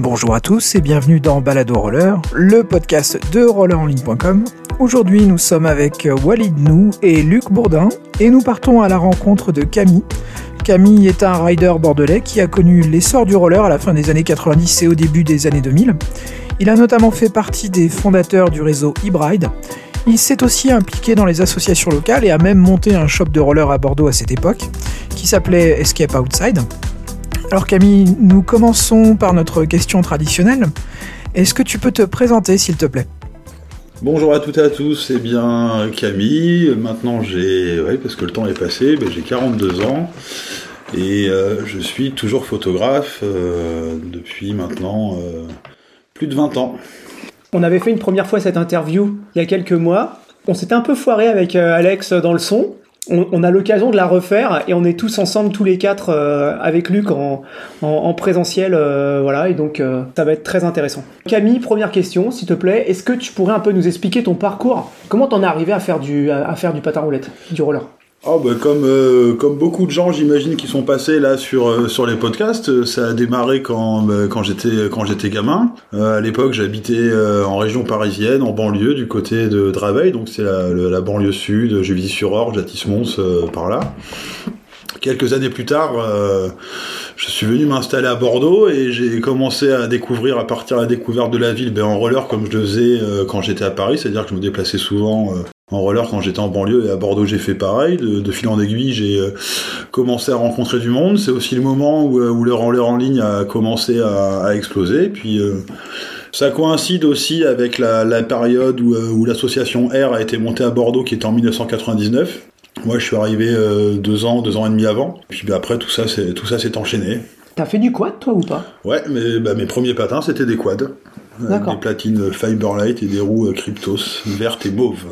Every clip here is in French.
Bonjour à tous et bienvenue dans Balado Roller, le podcast de rollerenligne.com. Aujourd'hui, nous sommes avec Walid Nou et Luc Bourdin et nous partons à la rencontre de Camille. Camille est un rider bordelais qui a connu l'essor du roller à la fin des années 90 et au début des années 2000. Il a notamment fait partie des fondateurs du réseau e Il s'est aussi impliqué dans les associations locales et a même monté un shop de roller à Bordeaux à cette époque, qui s'appelait Escape Outside. Alors Camille, nous commençons par notre question traditionnelle. Est-ce que tu peux te présenter s'il te plaît? Bonjour à toutes et à tous, c'est bien Camille. Maintenant j'ai, oui, parce que le temps est passé, ben, j'ai 42 ans et euh, je suis toujours photographe euh, depuis maintenant euh, plus de 20 ans. On avait fait une première fois cette interview il y a quelques mois. On s'était un peu foiré avec Alex dans le son on, a l'occasion de la refaire et on est tous ensemble, tous les quatre, euh, avec Luc en, présentiel, euh, voilà, et donc euh, ça va être très intéressant. Camille, première question, s'il te plaît, est-ce que tu pourrais un peu nous expliquer ton parcours? Comment t'en es arrivé à faire du, à faire du patin roulette, du roller? Oh bah comme euh, comme beaucoup de gens j'imagine qui sont passés là sur euh, sur les podcasts euh, ça a démarré quand bah, quand j'étais gamin. À l'époque j'habitais en région parisienne en banlieue du côté de Draveil. Donc c'est la, la, banlieue sud. Vis sur orge Atis-Mons par là. Quelques années plus tard je suis venu m'installer à Bordeaux et j'ai commencé à découvrir à partir de la découverte de la ville ben, en roller comme je le faisais quand j'étais à Paris. C'est à dire que je me déplaçais souvent en roller quand j'étais en banlieue et à Bordeaux j'ai fait pareil. De, fil en aiguille j'ai euh, commencé à rencontrer du monde. C'est aussi le moment où, euh, où le roller en ligne a commencé à, exploser. Puis euh, ça coïncide aussi avec la, période où, l'association R a été montée à Bordeaux qui était en 1999. Moi je suis arrivé deux ans, deux ans et demi avant. Puis bah, après tout ça c'est tout ça s'est enchaîné. T'as fait du quad toi ou pas? Ouais, mais bah, mes premiers patins c'était des quads. Des platines Fiberlight et des roues Cryptos, vertes et mauves.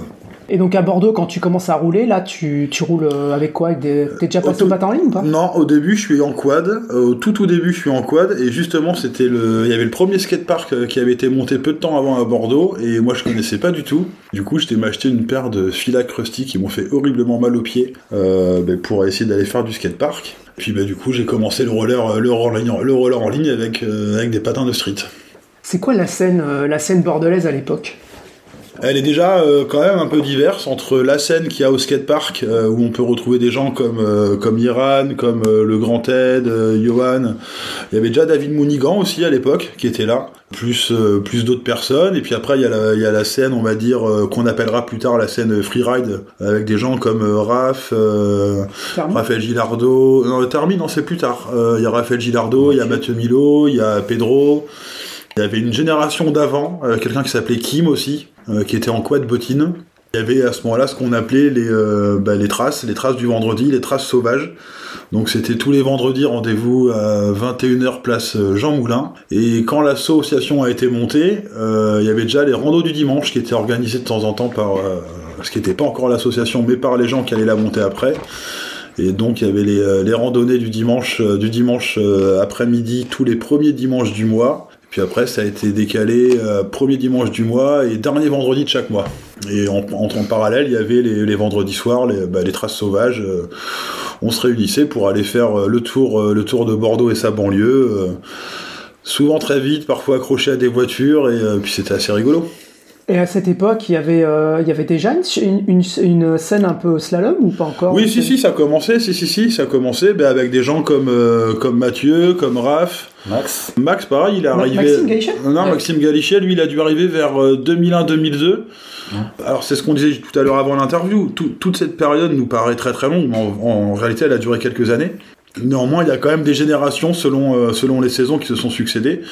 Et donc à Bordeaux, quand tu commences à rouler, là, tu, tu roules euh, avec quoi? T'es déjà passé au patin en ligne ou pas? Non, au début, je suis en quad. Au tout tout début, je suis en quad. Et justement, c'était le, il y avait le premier skatepark euh, qui avait été monté peu de temps avant à Bordeaux. Et moi, je connaissais pas du tout. Du coup, j'étais m'acheter une paire de filac rusty qui m'ont fait horriblement mal aux pieds euh, ben, pour essayer d'aller faire du skatepark. Puis bah, du coup, j'ai commencé le roller, le roller, le roller en ligne avec, avec des patins de street. C'est quoi la scène, la scène bordelaise à l'époque? Elle est déjà euh, quand même un peu diverse entre la scène qu'il y a au skatepark euh, où on peut retrouver des gens comme euh, comme Iran, comme le Grand Ted, Johan. Il y avait déjà David Mounigan aussi à l'époque qui était là, plus plus d'autres personnes. Et puis après il y a la il y a la scène on va dire qu'on appellera plus tard la scène freeride avec des gens comme Raph, Raphaël Gilardo. Non, Termi non c'est plus tard. Il y a Raphaël Gilardo, il y a Mathieu Milo, il y a Pedro. Il y avait une génération d'avant, quelqu'un qui s'appelait Kim aussi, euh, qui était en quad bottine. Il y avait à ce moment-là ce qu'on appelait les, euh, bah, les traces, les traces du vendredi, les traces sauvages. Donc c'était tous les vendredis rendez-vous à 21h place euh, Jean Moulin. Et quand l'association a été montée, il y avait déjà les randos du dimanche qui étaient organisés de temps en temps par, ce qui n'était pas encore l'association, mais par les gens qui allaient la monter après. Et donc il y avait les, les randonnées du dimanche, du dimanche après-midi, tous les premiers dimanches du mois. Puis après, ça a été décalé euh, premier dimanche du mois et dernier vendredi de chaque mois. Et en, en, parallèle, il y avait les, vendredis soirs, les, bah, traces sauvages. Euh, on se réunissait pour aller faire euh, le tour, le tour de Bordeaux et sa banlieue. souvent très vite, parfois accroché à des voitures, et puis c'était assez rigolo. Et à cette époque, il y avait, euh, il y avait déjà une, une, une, scène un peu slalom ou pas encore? Oui, si, si, ça commençait, si, si, si, ça commençait ben, avec des gens comme, euh, comme Mathieu, comme Raph. Max. Max, pareil, il est arrivé. Maxime Galichet? Non, Maxime Galichet, lui, il a dû arriver vers 2001-2002. Alors, c'est ce qu'on disait tout à l'heure avant l'interview. toute cette période nous paraît très très longue, mais en, réalité, elle a duré quelques années. Néanmoins, il y a quand même des générations selon euh, selon les saisons qui se sont succédées.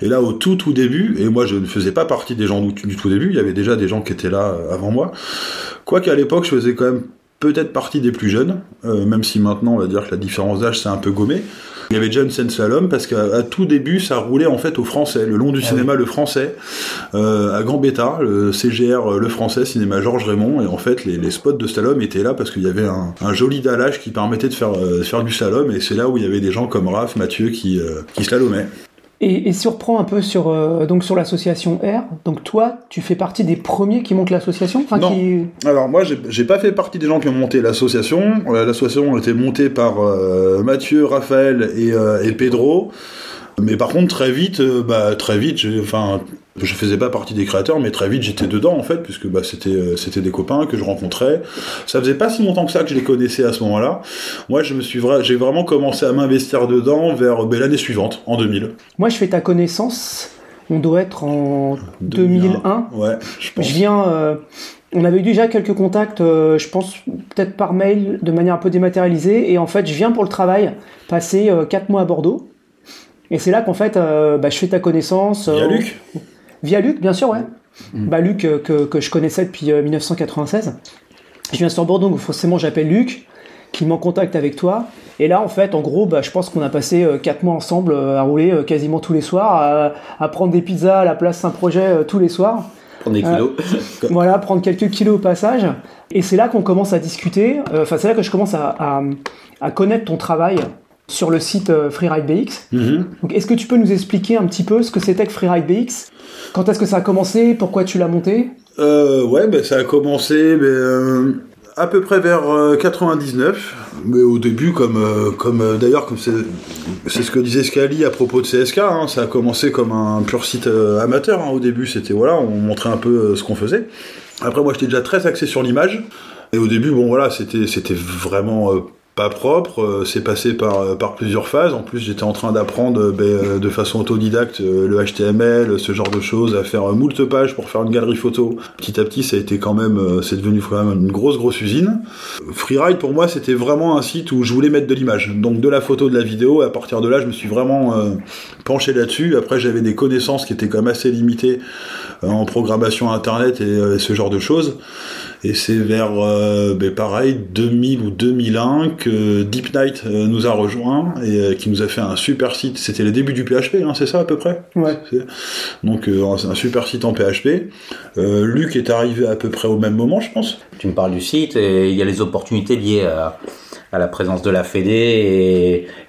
Et là, au tout tout début, et moi je ne faisais pas partie des gens du, tout début, il y avait déjà des gens qui étaient là euh, avant moi. Quoique à l'époque, je faisais quand même peut-être partie des plus jeunes, euh, même si maintenant on va dire que la différence d'âge s'est un peu gommée. Il y avait déjà une scène slalom parce qu'à tout début, ça roulait en fait au français, le long du ah cinéma le français, euh, à Gambetta, le CGR le français, cinéma Georges Raymond, et en fait les, spots de slalom étaient là parce qu'il y avait un, joli dallage qui permettait de faire, euh, faire du slalom, et c'est là où il y avait des gens comme Raph, Mathieu qui, euh, qui slalomaient. Et, surprend un peu sur, euh, donc sur l'association R. Donc toi, tu fais partie des premiers qui montent l'association? Enfin, Non. Alors moi, j'ai pas fait partie des gens qui ont monté l'association. Euh, l'association a été montée par euh, Mathieu, Raphaël et, et Pedro. Mais par contre, très vite, bah, très vite, enfin, je faisais pas partie des créateurs, mais très vite j'étais dedans en fait, puisque bah, c'était euh, c'était des copains que je rencontrais. Ça faisait pas si longtemps que ça que je les connaissais à ce moment-là. Moi, je me suis vra- j'ai vraiment commencé à m'investir dedans vers ben, l'année suivante, en 2000. Moi, je fais ta connaissance. On doit être en 2001. Ouais, je pense. Je viens. euh, on avait eu déjà quelques contacts, euh, je pense peut-être par mail, de manière un peu dématérialisée. Et en fait, je viens pour le travail, passer 4 mois à Bordeaux. Et c'est là qu'en fait, euh, bah, je fais ta connaissance. Il y a euh, Luc. Via Luc, bien sûr, ouais. Bah, Luc, euh, que, que je connaissais depuis euh, 1996. Je viens sur Bordeaux, donc forcément, j'appelle Luc, qui m'en contact avec toi. Et là, en fait, en gros, bah, je pense qu'on a passé 4 mois ensemble euh, à rouler euh, quasiment tous les soirs, à, à prendre des pizzas à la place Saint-Projet euh, tous les soirs. Prendre des kilos. Voilà, prendre quelques kilos au passage. Et c'est là qu'on commence à discuter. euh, Enfin, c'est là que je commence à, à- à connaître ton travail sur le site euh, Freeride BX. Mhm. Donc, est-ce que tu peux nous expliquer un petit peu ce que c'était que Freeride BX Quand est-ce que ça a commencé? Pourquoi tu l'as monté? Euh, ouais, ben ça a commencé ben, euh, à peu près vers euh, 99, mais au début, comme, euh, comme d'ailleurs, comme c'est ce que disait Scali à propos de CSK, hein, ça a commencé comme un pur site amateur. hein, au début, c'était voilà, on montrait un peu ce qu'on faisait. Après, moi, j'étais déjà très axé sur l'image, et au début, bon voilà, c'était c'était vraiment pas propre. euh, c'est passé par euh, par plusieurs phases. En plus, j'étais en train d'apprendre euh, ben, de façon autodidacte le HTML, ce genre de choses, à faire moult pages pour faire une galerie photo. Petit à petit, ça a été quand même, c'est devenu quand une grosse grosse usine. Freeride pour moi, c'était vraiment un site où je voulais mettre de l'image, donc de la photo, de la vidéo. À partir de là, je me suis vraiment penché là-dessus. Après, j'avais des connaissances qui étaient quand même assez limitées en programmation internet et euh, ce genre de choses. Et c'est vers, euh, ben, pareil, 2000 ou 2001 que Deep Night euh, nous a rejoint et euh, qui nous a fait un super site. C'était les débuts du PHP, hein, c'est ça à peu près? Ouais. Donc euh, c'est un super site en PHP. Euh, Luc est arrivé à peu près au même moment, je pense? Tu me parles du site et il y a les opportunités liées à, à la présence de la Fédé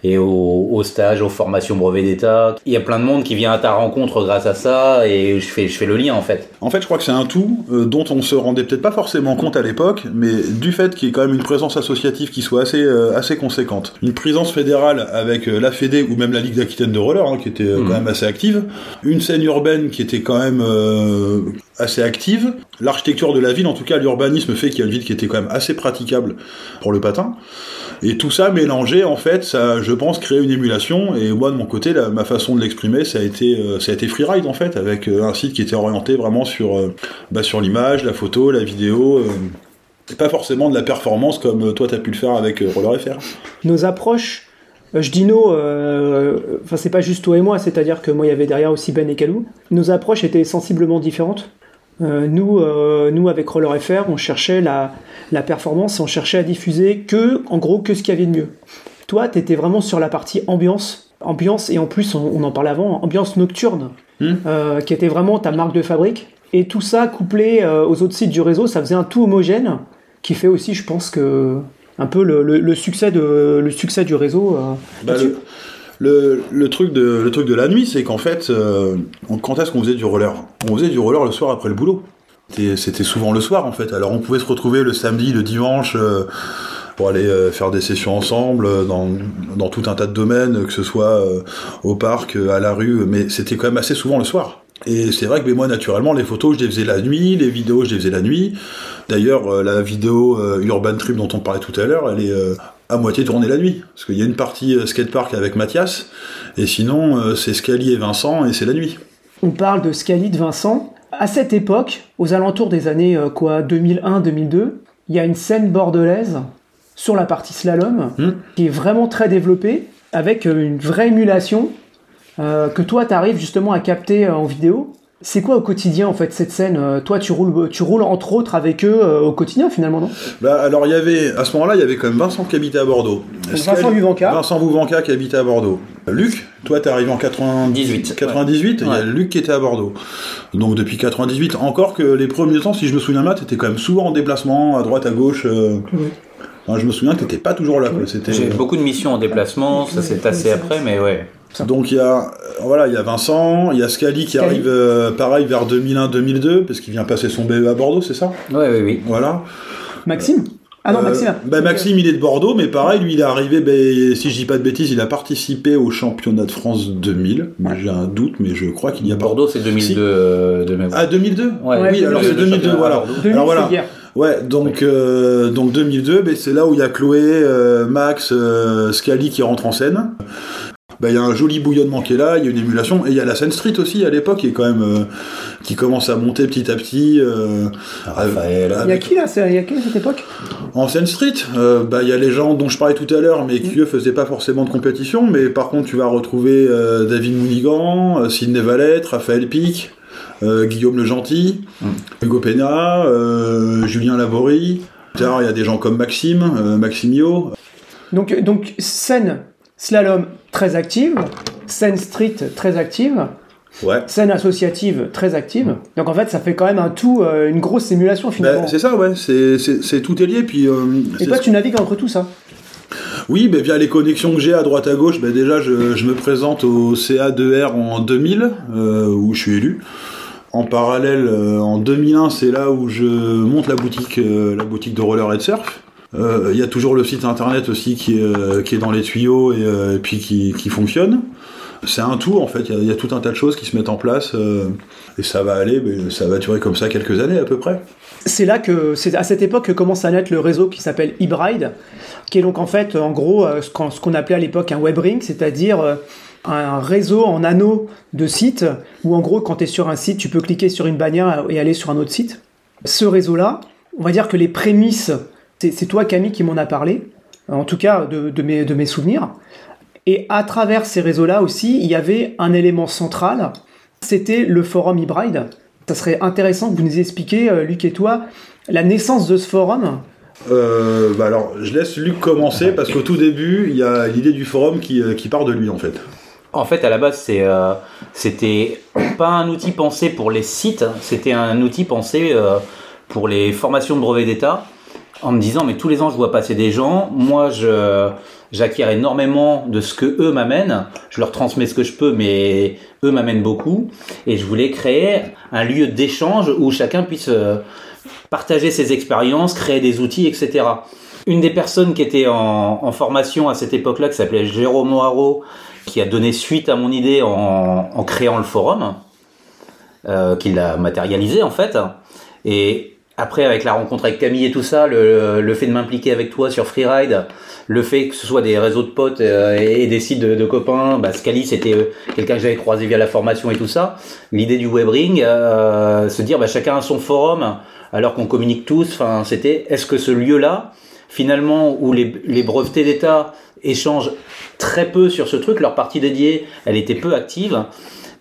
et, et au, au stage, aux formations brevet d'État. Il y a plein de monde qui vient à ta rencontre grâce à ça et je fais, je fais le lien en fait. En fait, je crois que c'est un tout euh, dont on se rendait peut-être pas forcément compte à l'époque, mais du fait qu'il y ait quand même une présence associative qui soit assez euh, assez conséquente. Une présence fédérale avec euh, la Fédé ou même la Ligue d'Aquitaine de roller hein, qui était Mhm. quand même assez active, une scène urbaine qui était quand même assez active, l'architecture de la ville, en tout cas l'urbanisme fait qu'il y a une ville qui était quand même assez praticable pour le patin. Et tout ça mélangé, en fait, ça, je pense, créer une émulation. Et moi, de mon côté, ma façon de l'exprimer, ça a été, euh, été freeride, en fait, avec euh, un site qui était orienté vraiment sur, euh, bah, sur l'image, la photo, la vidéo. et pas forcément de la performance comme toi, t'as pu le faire avec Roller FR. Nos approches, je dis nos, euh, enfin c'est pas juste toi et moi, c'est-à-dire que moi il y avait derrière aussi Ben et Kalou. Nos approches étaient sensiblement différentes. Euh, nous, euh, nous avec Roller FR, on cherchait la, la performance, on cherchait à diffuser que, en gros, que ce qu'il y avait de mieux. Toi, tu étais vraiment sur la partie ambiance, ambiance et en plus, on, on en parlait avant, ambiance nocturne, Hmm. euh, qui était vraiment ta marque de fabrique. Et tout ça couplé aux autres sites du réseau, ça faisait un tout homogène qui fait aussi, je pense que un peu le, le- le succès de le succès du réseau. Bah, le, le, truc de, la nuit, c'est qu'en fait, euh, quand est-ce qu'on faisait du roller? On faisait du roller le soir après le boulot. C'était- souvent le soir, en fait. Alors, on pouvait se retrouver le samedi, le dimanche, euh, pour aller euh, faire des sessions ensemble dans, tout un tas de domaines, que ce soit au parc, à la rue, mais c'était quand même assez souvent le soir. Et c'est vrai que moi, naturellement, les photos, je les faisais la nuit, les vidéos, je les faisais la nuit. D'ailleurs, la vidéo Urban Trip dont on parlait tout à l'heure, elle est à moitié tournée la nuit. Parce qu'il y a une partie euh, skatepark avec Mathias, et sinon, euh, c'est Scali et Vincent, et c'est la nuit. On parle de Scali de Vincent. À cette époque, aux alentours des années euh, quoi 2001-2002, il y a une scène bordelaise sur la partie slalom Hmm. qui est vraiment très développée avec une vraie émulation euh, que toi tu arrives justement à capter en vidéo. C'est quoi au quotidien en fait cette scène Euh, Toi tu roules, tu roules entre autres avec eux euh, au quotidien finalement non? Bah, alors, il y avait, à ce moment-là, il y avait quand même Vincent qui habitait à Bordeaux. Vincent Vuvanca. Vincent Vouvanca qui habitait à Bordeaux. Luc, toi, t'es arrivé en 98. 18, 98, il y a Ouais. Luc qui était à Bordeaux. Donc, depuis 98, encore que les premiers temps, si je me souviens bien, t'étais quand même souvent en déplacement, à droite, à gauche. euh, enfin, je me souviens que t'étais pas toujours là. C'était. J'ai beaucoup de missions en déplacement, ça c'est assez après, mais ouais. Donc il y a euh, voilà, il y a Vincent, il y a Scali qui Scali. arrive euh, pareil vers 2001-2002 parce qu'il vient passer son BE à Bordeaux, c'est ça? Ouais, oui, oui. Voilà. Maxime? Ah non, Euh, Maxime. bah, Maxime, il est de Bordeaux, mais pareil, lui, il est arrivé, bah, si je dis pas de bêtises, il a participé au championnat de France 2000. Mais J'ai un doute, mais je crois qu'il y a pas. Bordeaux, c'est 2002 euh, de mémoire. Ah, 2002 Ouais, Ouais, Oui, alors c'est 2002, 2002, voilà. 2000, Alors voilà. Ouais, donc, euh, donc 2002, ben, c'est là où il y a Chloé, euh, Max, euh, Scali qui rentrent en scène. Ben, Il y a un joli bouillonnement qui est là, il y a une émulation, et il y a la scène street aussi à l'époque qui est quand même euh, qui commence à monter petit à petit. euh, Raphaël. euh, Il y a qui là C'est- Il y a qui à cette époque? En scène street, euh, bah, il y a les gens dont je parlais tout à l'heure, mais qui eux faisaient pas forcément de compétition, mais par contre tu vas retrouver euh, David Mounigan, euh, Sidney Valette, Raphaël Pic, euh, Guillaume Le Gentil, Hugo Pena, euh, Julien Laborie. Tard, il y a des gens comme Maxime, euh, Maximio. donc, donc, scène slalom très active, scène street très active, Ouais. scène associative très active. Donc en fait, ça fait quand même un tout, euh, une grosse simulation finalement. Bah, c'est ça, ouais, c'est, tout est lié. Puis, euh, Et toi, tu navigues entre tout ça Oui, ben, via les connexions que j'ai à droite à gauche, ben, déjà je, je me présente au CA2R en 2000, euh, où je suis élu. En parallèle, en 2001, c'est là où je monte la boutique, la boutique de roller et de surf. Euh, Il y a toujours le site internet aussi qui est, euh, qui est dans les tuyaux et, euh, et puis qui, qui fonctionne. C'est un tout en fait, il y a- tout un tas de choses qui se mettent en place et ça va aller, ça va durer comme ça quelques années à peu près. C'est là que, c'est à cette époque que commence à naître le réseau qui s'appelle eBride, qui est donc en fait, en gros, ce qu'on appelait à l'époque un web ring, c'est-à-dire un réseau en anneaux de sites, où en gros, quand tu es sur un site, tu peux cliquer sur une bannière et aller sur un autre site. Ce réseau-là, on va dire que les prémices, c'est toi Camille qui m'en a parlé, en tout cas de, de mes, de mes souvenirs. Et à travers ces réseaux-là aussi, il y avait un élément central, c'était le forum eBride. Ça serait intéressant que vous nous expliquiez, euh, Luc et toi, la naissance de ce forum. Euh, bah alors, je laisse Luc commencer parce qu'au tout début, il y a l'idée du forum qui, euh, qui part de lui en fait. En fait, à la base, c'est, euh, c'était pas un outil pensé pour les sites, c'était un outil pensé euh, pour les formations de brevet d'État, en me disant, mais tous les ans, je vois passer des gens, moi, je, j'acquiers énormément de ce que eux m'amènent, je leur transmets ce que je peux, mais eux m'amènent beaucoup, et je voulais créer un lieu d'échange où chacun puisse euh, partager ses expériences, créer des outils, etc. Une des personnes qui était en, formation à cette époque-là, qui s'appelait Jérôme Noiro, qui a donné suite à mon idée en, en créant le forum, euh, qui l'a matérialisé en fait. Et après, avec la rencontre avec Camille et tout ça, le, fait de m'impliquer avec toi sur Freeride, le fait que ce soit des réseaux de potes euh, et des sites de, copains, bah, Scali c'était euh, quelqu'un que j'avais croisé via la formation et tout ça. L'idée du webring, euh, se dire bah, chacun a son forum alors qu'on communique tous. Enfin, c'était est-ce que ce lieu-là, finalement, où les brevetés d'État échangent très peu sur ce truc, leur partie dédiée, elle était peu active.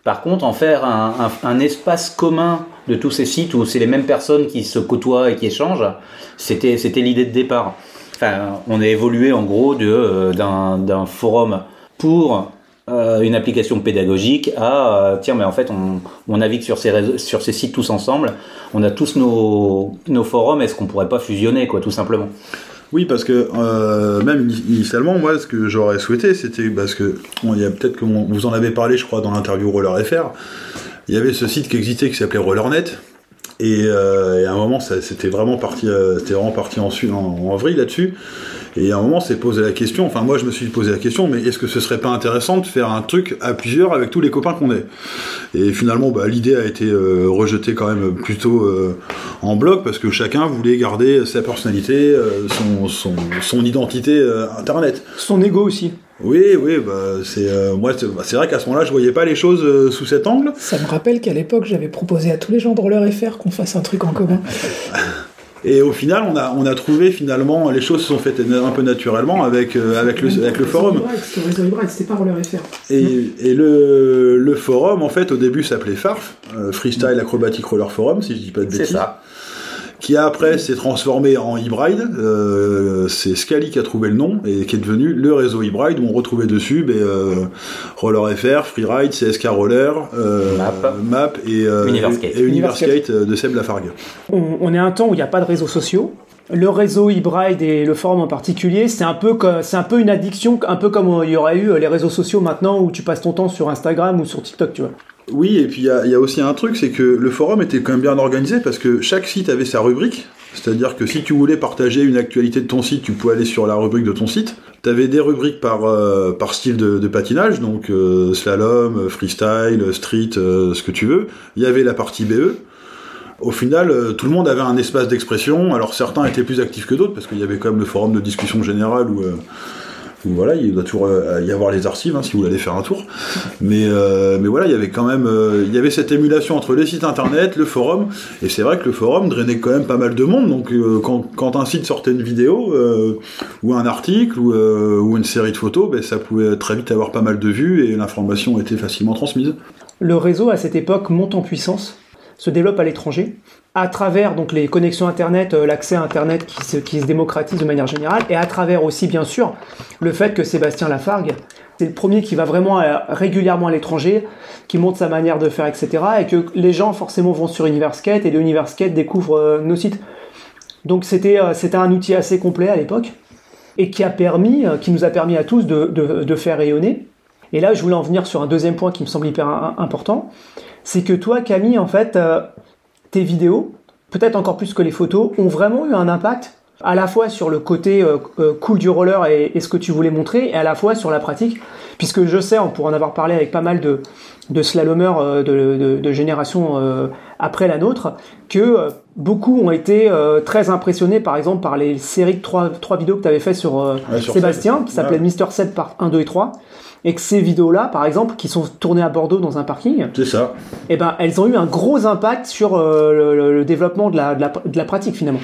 Par contre, en faire un, espace commun de tous ces sites où c'est les mêmes personnes qui se côtoient et qui échangent, c'était l'idée de départ. On a évolué en gros euh, d'un, forum pour euh, une application pédagogique à euh, tiens mais en fait on, navigue sur ces sites tous ensemble on a tous nos, nos forums est-ce qu'on pourrait pas fusionner quoi tout simplement? Oui, parce que euh, même ini- initialement, moi, ce que j'aurais souhaité, c'était parce que il y a peut-être que vous en avez parlé, je crois, dans l'interview Roller FR. Il y avait ce site qui existait qui s'appelait RollerNet. Et, euh, à un moment, c'était vraiment parti, euh, c'était vraiment parti en, en, en là-dessus. Et à un moment, c'est posé la question. Enfin, moi, je me suis posé la question, mais est-ce que ce serait pas intéressant de faire un truc à plusieurs avec tous les copains qu'on est? Et finalement, bah, l'idée a été euh, rejetée quand même plutôt euh, en bloc parce que chacun voulait garder sa personnalité, euh, son, son, son identité internet. Son ego aussi. Oui, oui, bah, c'est euh, moi, c'est bah, c'est vrai qu'à ce moment-là, je voyais pas les choses euh, sous cet angle. Ça me rappelle qu'à l'époque, j'avais proposé à tous les gens de Roller FR qu'on fasse un truc en commun. Et au final, on a, on a trouvé finalement les choses se sont faites un peu naturellement avec euh, avec le avec le forum. C'était pas Roller FR. Et, et le, le forum, en fait, au début s'appelait FARF, euh, Freestyle Acrobatic Roller Forum, si je dis pas de c'est bêtises. ça Qui après s'est transformé en Hybride. Euh, c'est Scali qui a trouvé le nom et qui est devenu le réseau Hybride où on retrouvait dessus ben, euh, Roller FR, Freeride, CSK Roller, euh, Map. Map et, euh, Universkate. et, de Seb Lafargue. On, on est à un temps où il n'y a pas de réseaux sociaux. Le réseau eBride et le forum en particulier, c'est un peu c'est un peu une addiction, un peu comme il y aurait eu les réseaux sociaux maintenant où tu passes ton temps sur Instagram ou sur TikTok, tu vois. Oui, et puis il y, a- aussi un truc, c'est que le forum était quand même bien organisé parce que chaque site avait sa rubrique. C'est-à-dire que si tu voulais partager une actualité de ton site, tu pouvais aller sur la rubrique de ton site. Tu avais des rubriques par, euh, style de, patinage, donc euh, slalom, freestyle, street, euh, ce que tu veux. Il y avait la partie BE. Au final, euh, tout le monde avait un espace d'expression. Alors certains étaient plus actifs que d'autres, parce qu'il y avait quand même le forum de discussion générale où, euh, voilà, il doit toujours euh, y avoir les archives hein, si vous voulez faire un tour. Mais, voilà, il y avait quand même cette émulation entre les sites internet, le forum, et c'est vrai que le forum drainait quand même pas mal de monde. Donc quand, un site sortait une vidéo ou un article ou, ou une série de photos, ben, ça pouvait très vite avoir pas mal de vues et l'information était facilement transmise. Le réseau à cette époque monte en puissance, se développe à l'étranger, à travers les connexions Internet, euh, l'accès à Internet qui se, démocratise de manière générale, et à travers aussi bien sûr le fait que Sébastien Lafargue, c'est le premier qui va vraiment euh, régulièrement à l'étranger, qui montre sa manière de faire, etc. Et que les gens forcément vont sur Universkate et de Universkate découvrent euh, nos sites. Donc c'était un outil assez complet à l'époque et qui a permis, qui nous a permis à tous de faire rayonner. Et là, je voulais en venir sur un deuxième point qui me semble hyper important, c'est que toi, Camille, en fait, euh, tes vidéos, peut-être encore plus que les photos, ont vraiment eu un impact à la fois sur le côté euh, euh, cool du roller et, et ce que tu voulais montrer, et à la fois sur la pratique, puisque je sais, on pourra en avoir parlé avec pas mal de, de slalomers euh, de, de, de génération euh, après la nôtre, que beaucoup ont été très impressionnés, par exemple, par les séries de trois, trois vidéos que tu avais fait sur, Ouais, sur Sébastien, qui s'appelait Ouais. Mister 7 par 1, 2 et 3, et que ces vidéos-là, par exemple, qui sont tournées à Bordeaux dans un parking, C'est ça. eh ben, elles ont eu un gros impact sur euh, le, le- le développement de la, de, la, de la pratique finalement.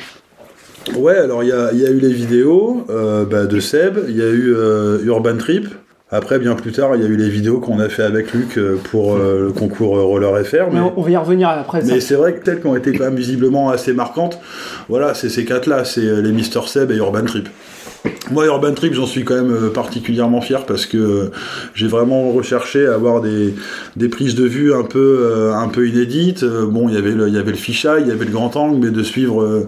Ouais, alors il y a, y a eu les vidéos euh, bah, de Seb, il y a eu euh, Urban Trip. Après, bien plus tard, il y a eu les vidéos qu'on a fait avec Luc euh, pour euh, le concours Roller FR. Mais Mais, on, va y revenir après. mais c'est vrai que telles qui ont été quand même visiblement assez marquantes, voilà, c'est ces quatre-là, c'est les Mister Seb et Urban Trip. Moi, Urban Trip, j'en suis quand même euh, particulièrement fier parce que euh, j'ai vraiment recherché à avoir des, des prises de vue un peu, euh, un peu inédites. Bon, il y avait le, il y avait le il y avait le grand angle, mais de suivre,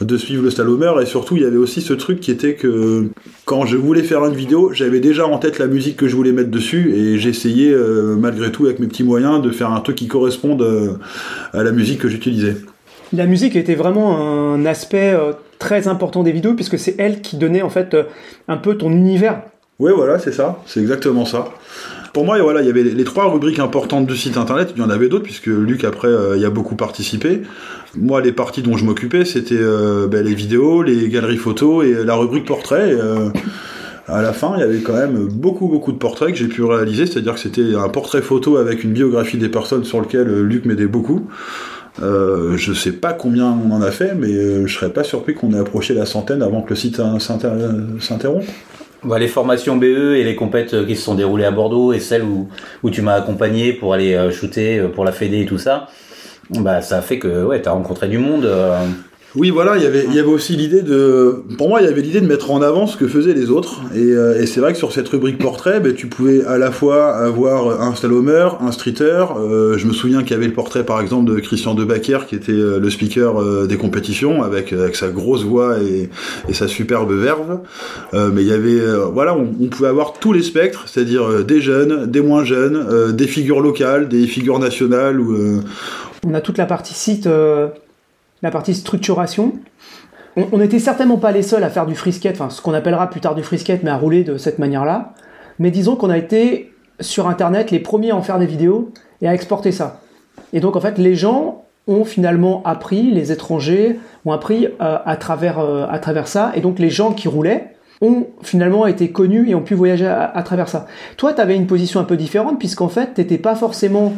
de suivre le slalomer. Et surtout, il y avait aussi ce truc qui était que quand je voulais faire une vidéo, j'avais déjà en tête la musique que je voulais mettre dessus et j'essayais, malgré tout, avec mes petits moyens, de faire un truc qui corresponde à la musique que j'utilisais. La musique était vraiment un aspect très important des vidéos puisque c'est elle qui donnait en fait euh, un peu ton univers. Oui, voilà, c'est ça, c'est exactement ça. Pour moi, voilà, il y avait les, trois rubriques importantes du site internet. Il y en avait d'autres puisque Luc après euh, y a beaucoup participé. Moi, les parties dont je m'occupais, c'était euh, ben, les vidéos, les galeries photos et la rubrique portrait. À la fin, il y avait quand même beaucoup, beaucoup de portraits que j'ai pu réaliser. C'est-à-dire que c'était un portrait photo avec une biographie des personnes sur lequel Luc m'aidait beaucoup. Euh, je sais pas combien on en a fait, mais euh, je serais pas surpris qu'on ait approché la centaine avant que le site s'inter- s'interrompe. Bah, les formations BE et les compètes euh, qui se sont déroulées à Bordeaux et celles où, tu m'as accompagné pour aller euh, shooter pour la Fédé et tout ça, bah ça a fait que ouais, t'as rencontré du monde. Oui, voilà, il y avait, aussi l'idée de, pour moi, il y avait l'idée de mettre en avant ce que faisaient les autres. Et, euh, c'est vrai que sur cette rubrique portrait, ben, tu pouvais à la fois avoir un slalomer, un streeter. Euh, je me souviens qu'il y avait le portrait, par exemple, de Christian Debacker, qui était euh, le speaker des compétitions, avec, sa grosse voix et, sa superbe verve. Mais il y avait, voilà, on, pouvait avoir tous les spectres, c'est-à-dire des jeunes, des moins jeunes, des figures locales, des figures nationales. Ou, On a toute la partie site, la partie structuration. On n'était certainement pas les seuls à faire du free skate, enfin ce qu'on appellera plus tard du free skate, mais à rouler de cette manière-là. Mais disons qu'on a été sur Internet les premiers à en faire des vidéos et à exporter ça. Et donc en fait, les gens ont finalement appris, les étrangers ont appris euh, à, travers, euh, à travers ça. Et donc les gens qui roulaient ont finalement été connus et ont pu voyager à, à travers ça. Toi, tu avais une position un peu différente puisqu'en fait, tu n'étais pas forcément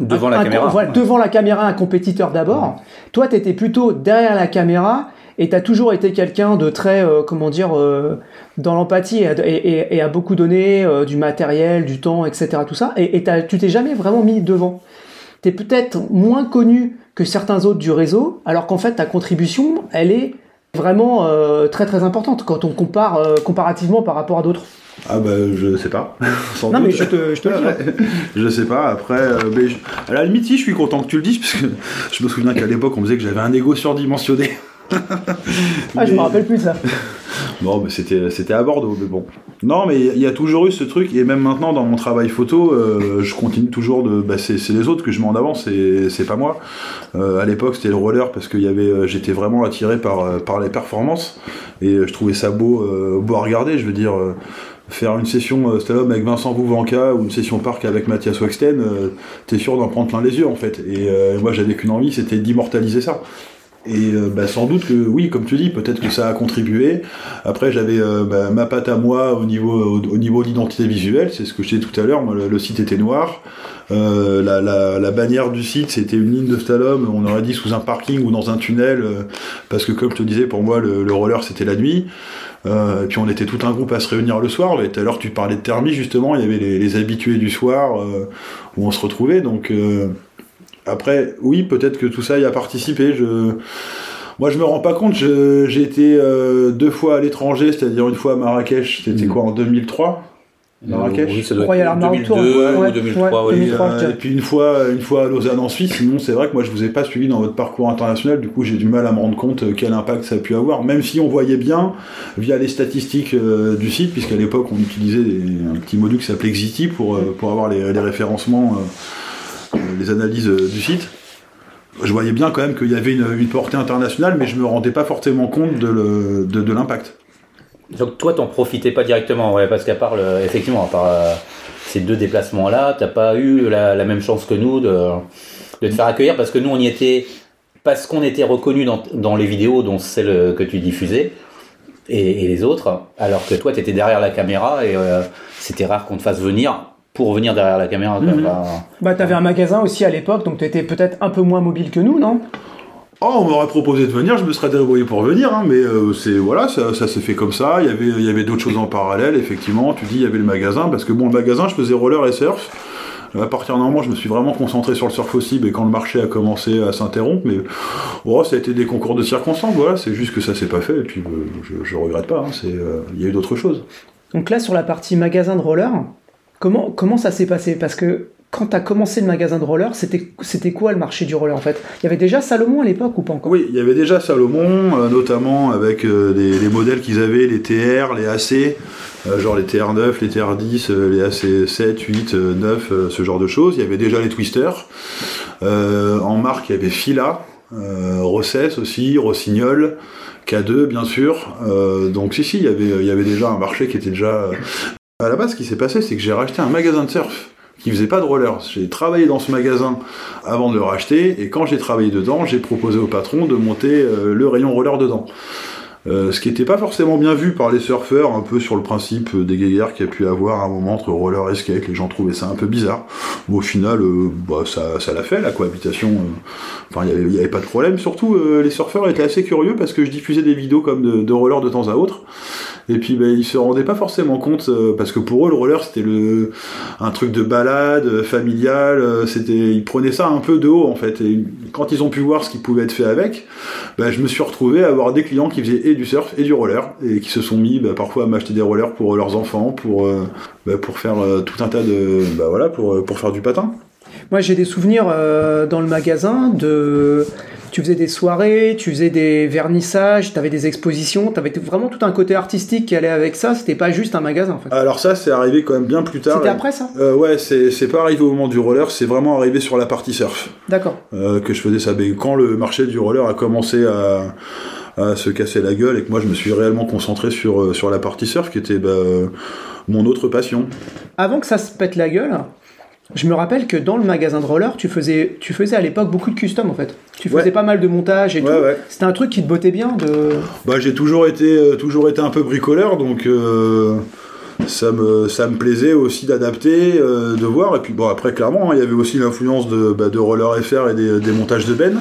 devant la un- caméra. voilà, devant la caméra, un compétiteur d'abord. Toi, tu étais plutôt derrière la caméra et tu as toujours été quelqu'un de très, euh, comment dire, euh, dans l'empathie et, à beaucoup donné euh, du matériel, du temps, etc. Tout ça. Et, et tu t'es jamais vraiment mis devant. Tu es peut-être moins connu que certains autres du réseau, alors qu'en fait, ta contribution, elle est vraiment euh, très très importante quand on compare euh, comparativement par rapport à d'autres. Ah bah je sais pas. Sans Non, doute. mais je te, je te le dis. Je sais pas, après, euh, mais je- à la limite, si, je suis content que tu le dises, parce que je me souviens qu'à l'époque, on me disait que j'avais un ego surdimensionné. Ah, je me Mais- rappelle plus de ça. Non, mais c'était c'était à Bordeaux, mais bon. Non, mais il y a toujours eu ce truc, et même maintenant dans mon travail photo, euh, je continue toujours de. Bah, c'est les autres que je mets en avant, c'est c'est pas moi. Euh, à l'époque, c'était le roller parce que y avait, euh, j'étais vraiment attiré par les performances, et je trouvais ça beau beau à regarder. Je veux dire. Faire une session euh, avec Vincent Vouvanka ou une session parc avec Mathias Wexten, euh, t'es sûr d'en prendre plein les yeux en fait. Et moi j'avais qu'une envie, c'était d'immortaliser ça. Et euh, bah, sans doute que oui, comme tu dis, peut-être que ça a contribué. Après, j'avais euh, bah, ma patte à moi au niveau au, visuelle, c'est ce que je disais tout à l'heure. Le, le site était noir. Euh, la, bannière du site, c'était une ligne de slalom. On aurait dit sous un parking ou dans un tunnel, parce que comme je te disais, pour moi, le, le roller c'était la nuit. Et puis on était tout un groupe à se réunir le soir. Et tout à l'heure, tu parlais de thermie justement. Il y avait les, habitués du soir où on se retrouvait. Donc après, oui, peut-être que tout ça y a participé. Je... Moi, je me rends pas compte. Je- J'ai été euh, deux fois à l'étranger, c'est-à-dire une fois à Marrakech. C'était Mm. quoi en 2003 Marrakech Oui, ça doit Royal être Armor 2002 Tour, ouais, ou ouais, 2003. ouais, oui. 2003. et, euh, et puis une fois, une fois à Lausanne en Suisse. Sinon, c'est vrai que moi, je vous ai pas suivi dans votre parcours international. Du coup, j'ai du mal à me rendre compte euh, quel impact ça a pu avoir. Même si on voyait bien via les statistiques euh, du site, puisqu'à l'époque, on utilisait des- un petit module qui s'appelait Xiti pour euh, pour avoir les, les référencements, euh, euh, les analyses euh, du site. Je voyais bien quand même qu'il y avait une, portée internationale, mais je me rendais pas forcément compte de l'impact. Donc toi, t'en profitais pas directement, ouais, parce qu'à part effectivement, à part euh, ces deux déplacements-là, t'as pas eu la, même chance que nous de, te faire accueillir, parce que nous, on y était parce qu'on était reconnus dans, les vidéos, dont celle que tu diffusais, et, et les autres, alors que toi, t'étais derrière la caméra et euh, c'était rare qu'on te fasse venir pour venir derrière la caméra. Mhm. Bah, Bah, t'avais un magasin aussi à l'époque, donc t'étais peut-être un peu moins mobile que nous, non? Oh, on m'aurait proposé de venir, je me serais débrouillé pour venir, hein, mais euh, c'est voilà, ça, ça s'est fait comme ça. Il y avait, il y avait d'autres choses en parallèle, effectivement. Tu dis, il y avait le magasin, parce que bon, le magasin, je faisais roller et surf. À partir d'un moment, je me suis vraiment concentré sur le surf aussi, et quand le marché a commencé à s'interrompre, mais oh, ça a été des concours de circonstances, voilà. C'est juste que ça s'est pas fait, et puis euh, je, je regrette pas. hein, c'est, euh, il y a eu d'autres choses. Donc là, sur la partie magasin de roller, comment, ça s'est passé? Parce que quand t'as commencé le magasin de roller, c'était quoi le marché du roller en fait? Il y avait déjà Salomon à l'époque ou pas encore? Oui, il y avait déjà Salomon, euh, notamment avec euh, les, les modèles qu'ils avaient, les TR, les AC, euh, genre les TR9, les TR10, euh, les AC7, 8, euh, 9, euh, ce genre de choses. Il y avait déjà les Twisters. En marque, il y avait Fila, Rossès aussi, Rossignol, K2 bien sûr. Donc si, si, il y avait déjà un marché qui était déjà... À la base, ce qui s'est passé, c'est que j'ai racheté un magasin de surf qui faisait pas de roller. J'ai travaillé dans ce magasin avant de le racheter, et quand j'ai travaillé dedans, j'ai proposé au patron de monter euh, le rayon roller dedans. Euh, ce qui n'était pas forcément bien vu par les surfeurs, un peu sur le principe euh, des guéguerres qu'il y a pu avoir à un moment entre roller et skate. Les gens trouvaient ça un peu bizarre. Au final, bah, ça, l'a fait, la cohabitation. Enfin, il n'y avait, pas de problème. Surtout, les surfeurs étaient assez curieux parce que je diffusais des vidéos comme de roller de temps à autre. Et puis, ben, ils se rendaient pas forcément compte euh, parce que pour eux, le roller c'était le un truc de balade euh, familial. euh, C'était, ils prenaient ça un peu de haut en fait. Et quand ils ont pu voir ce qui pouvait être fait avec, ben, je me suis retrouvé à avoir des clients qui faisaient et du surf et du roller et qui se sont mis ben, parfois à m'acheter des rollers pour leurs enfants, pour euh, ben, pour faire euh, tout un tas de, ben, voilà, pour euh, pour faire du patin. Moi, j'ai des souvenirs euh, dans le magasin de. Tu faisais des soirées, tu faisais des vernissages, tu avais des expositions, tu avais vraiment tout un côté artistique qui allait avec ça. C'était pas juste un magasin en fait. Alors ça, c'est arrivé quand même bien plus tard. C'était après ça? Euh, ouais, c'est pas arrivé au moment du roller, c'est vraiment arrivé sur la partie surf. D'accord. euh, que je faisais ça. Mais quand le marché du roller a commencé à, à se casser la gueule et que moi je me suis réellement concentré sur, euh, sur la partie surf qui était bah, mon autre passion. Avant que ça se pète la gueule, je me rappelle que dans le magasin de roller, tu faisais, tu faisais à l'époque beaucoup de custom en fait. Tu faisais Ouais. pas mal de montage et Ouais, tout. ouais. C'était un truc qui te bottait bien de. Bah, j'ai toujours été, euh, toujours été un peu bricoleur, donc euh, ça, me, ça me plaisait aussi d'adapter, euh, de voir. Et puis bon, après, clairement, hein, il y avait aussi l'influence de, bah, de Roller FR et des, des montages de Ben.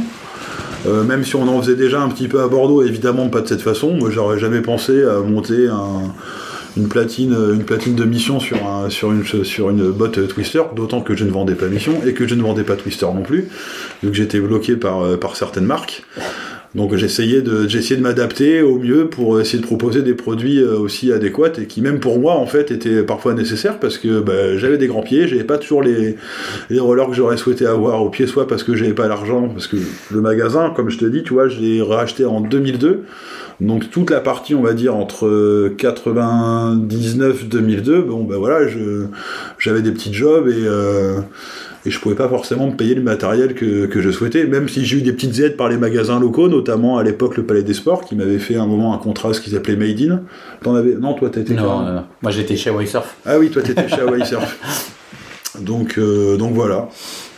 Même si on en faisait déjà un petit peu à Bordeaux, évidemment pas de cette façon. Moi, j'aurais jamais pensé à monter un, une platine, une platine de mission sur, un, sur, une, sur une botte Twister, d'autant que je ne vendais pas mission et que je ne vendais pas Twister non plus, vu que j'étais bloqué par, euh, par certaines marques. Donc j'essayais de, de m'adapter au mieux pour essayer de proposer des produits euh, aussi adéquats et qui même pour moi en fait étaient parfois nécessaires parce que bah, j'avais des grands pieds, j'avais pas toujours les, les rollers que j'aurais souhaité avoir au pied, soit parce que j'avais pas l'argent, parce que le magasin, comme je te dis, tu vois, je l'ai racheté en 2002. Donc toute la partie, on va dire entre 99 2002, bon ben voilà, je j'avais des petits jobs et euh, et je pouvais pas forcément me payer le matériel que, que je souhaitais, même si j'ai eu des petites aides par les magasins locaux, notamment à l'époque le Palais des Sports, qui m'avait fait un moment un contrat ce qui s'appelait Made in. T'en avais Non, toi t'étais Non, non, non. moi j'étais chez Hawaii Surf. Ah oui, toi t'étais chez Hawaii Surf. Donc euh, donc voilà.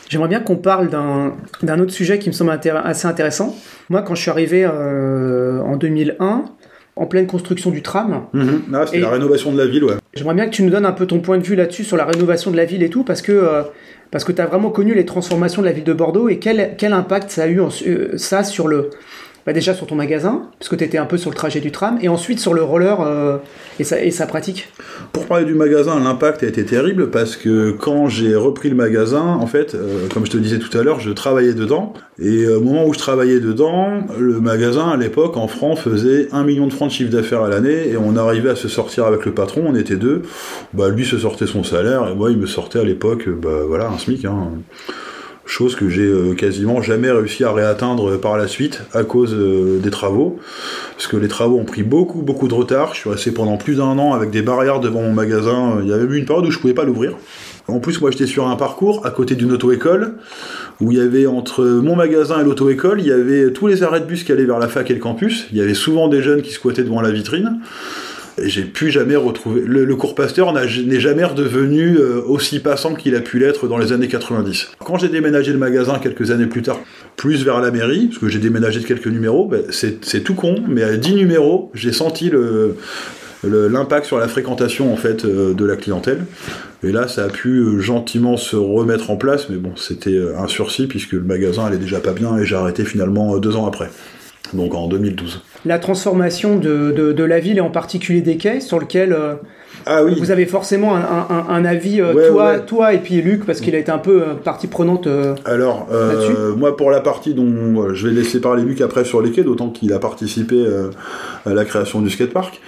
J'aimerais bien qu'on parle d'un autre sujet qui me semble intér- assez intéressant. Moi, quand je suis arrivé euh, en 2001, en pleine construction du tram, Mhm. Ah, c'était la rénovation de la ville, ouais. j'aimerais bien que tu nous donnes un peu ton point de vue là-dessus sur la rénovation de la ville et tout, parce que euh, parce que tu as vraiment connu les transformations de la ville de Bordeaux et quel, quel impact ça a eu en- euh, ça sur le bah déjà sur ton magasin, parce que tu étais un peu sur le trajet du tram, et ensuite sur le roller euh, et, sa, pratique. Pour parler du magasin, l'impact a été terrible parce que quand j'ai repris le magasin, en fait, euh, comme je te disais tout à l'heure, je travaillais dedans. Et euh, au moment où je travaillais dedans, le magasin à l'époque en francs faisait 1 million de francs de chiffre d'affaires à l'année et on arrivait à se sortir avec le patron, on était deux. Bah lui se sortait son salaire et moi il me sortait à l'époque, bah voilà, un SMIC. Hein. Chose que j'ai euh, quasiment jamais réussi à réatteindre par la suite à cause euh, des travaux. Parce que les travaux ont pris beaucoup, beaucoup de retard. Je suis resté pendant plus d'un an avec des barrières devant mon magasin. Il y avait eu une période où je pouvais pas l'ouvrir. En plus, moi, j'étais sur un parcours à côté d'une auto-école où il y avait entre mon magasin et l'auto-école, il y avait tous les arrêts de bus qui allaient vers la fac et le campus. Il y avait souvent des jeunes qui squattaient devant la vitrine. J'ai pu jamais retrouver. Le, cours Pasteur n'est jamais redevenu euh, aussi passant qu'il a pu l'être dans les années 90. Quand j'ai déménagé le magasin quelques années plus tard, plus vers la mairie, parce que j'ai déménagé de quelques numéros, ben, c'est tout con, mais à 10 numéros, j'ai senti l'impact sur la fréquentation en fait euh, de la clientèle et là ça a pu euh, gentiment se remettre en place mais bon c'était un sursis puisque le magasin allait déjà pas bien et j'ai arrêté finalement deux ans après donc en 2012 La transformation de, de, de la ville et en particulier des quais, sur lequel euh, ah oui vous avez forcément un, un- un avis, euh, Ouais, toi, ouais. toi et puis Luc, parce qu'il a été un peu euh, partie prenante. Alors, moi, pour la partie dont je vais laisser parler Luc après sur les quais, d'autant qu'il a participé à la création du skatepark.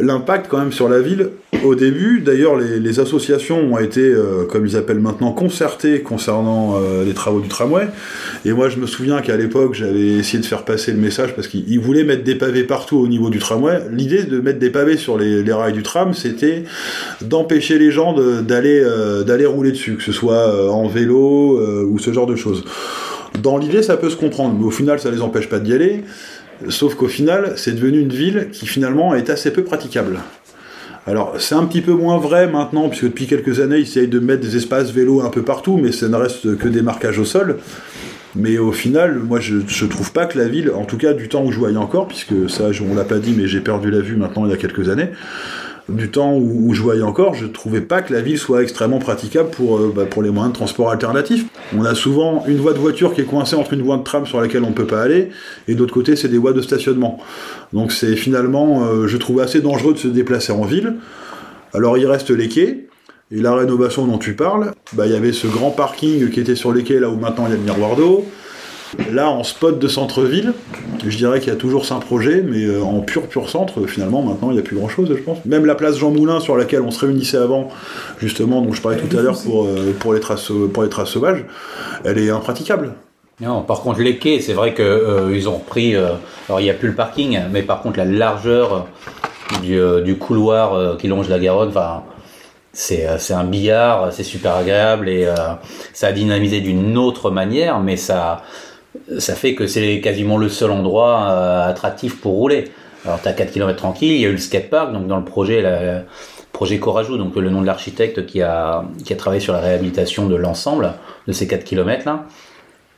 L'impact quand même sur la ville, au début, d'ailleurs, les, associations ont été, euh, comme ils appellent maintenant, concertées concernant euh, les travaux du tramway. Et moi, je me souviens qu'à l'époque, j'avais essayé de faire passer le message parce qu'ils ils voulaient mettre des pavés partout au niveau du tramway. L'idée de mettre des pavés sur les, rails du tram, c'était d'empêcher les gens euh, d'aller rouler dessus, que ce soit en vélo ou ce genre de choses. Dans l'idée, ça peut se comprendre, mais au final, ça les empêche pas d'y aller. Sauf qu'au final, c'est devenu une ville qui finalement est assez peu praticable. Alors, c'est un petit peu moins vrai maintenant, puisque depuis quelques années, ils essayent de mettre des espaces vélos un peu partout, mais ça ne reste que des marquages au sol. Mais au final, moi, je, je trouve pas que la ville, en tout cas du temps où je voyais encore, puisque ça, on l'a pas dit, mais j'ai perdu la vue maintenant il y a quelques années, du temps où, je voyais encore, je trouvais pas que la ville soit extrêmement praticable pour, euh, bah, pour les moyens de transport alternatifs. On a souvent une voie de voiture qui est coincée entre une voie de tram sur laquelle on peut pas aller, et d'autre côté, c'est des voies de stationnement. Donc c'est finalement, euh, je trouve assez dangereux de se déplacer en ville. Alors il reste les quais, et la rénovation dont tu parles, bah, il y avait ce grand parking qui était sur les quais, là où maintenant il y a le miroir d'eau. Là, en spot de centre-ville, je dirais qu'il y a toujours cinq projets, mais euh, en pur pur centre, finalement, maintenant, il n'y a plus grand-chose, je pense. Même la place Jean Moulin, sur laquelle on se réunissait avant, justement, dont je parlais tout à l'heure pour, euh, les traces, pour les traces sauvages, elle est impraticable. Non, par contre, les quais, c'est vrai que euh, ont repris. euh, alors, il n'y a plus le parking, mais par contre, la largeur du, du couloir qui longe la Garonne, c'est un billard, c'est super agréable et ça a dynamisé d'une autre manière, mais ça ça fait que c'est quasiment le seul endroit euh, attractif pour rouler. Alors, tu as 4 km tranquille, il y a eu le skatepark, donc dans le projet, la- projet Corajou, donc le nom de l'architecte qui a, qui a travaillé sur la réhabilitation de l'ensemble de ces 4 km là.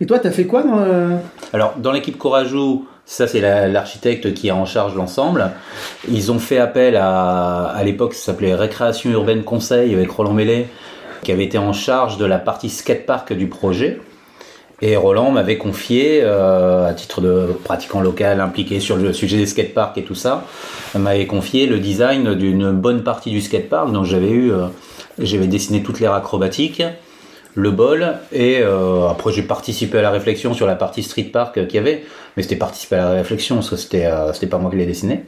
Et toi, t'as fait quoi dans, euh, Alors, dans l'équipe Corajou, ça c'est la- l'architecte qui est en charge de l'ensemble. Ils ont fait appel à, à l'époque, ça s'appelait Récréation Urbaine Conseil avec Roland Mellet, qui avait été en charge de la partie skatepark du projet. Et Roland m'avait confié, euh, à titre de pratiquant local impliqué sur le sujet des skateparks et tout ça, m'avait confié le design d'une bonne partie du skatepark. Donc j'avais eu, euh, j'avais dessiné toute l'aire acrobatique, le bol, et euh, après j'ai participé à la réflexion sur la partie street park qu'il y avait, mais c'était participer à la réflexion parce que c'était, c'était pas moi qui l'ai dessiné,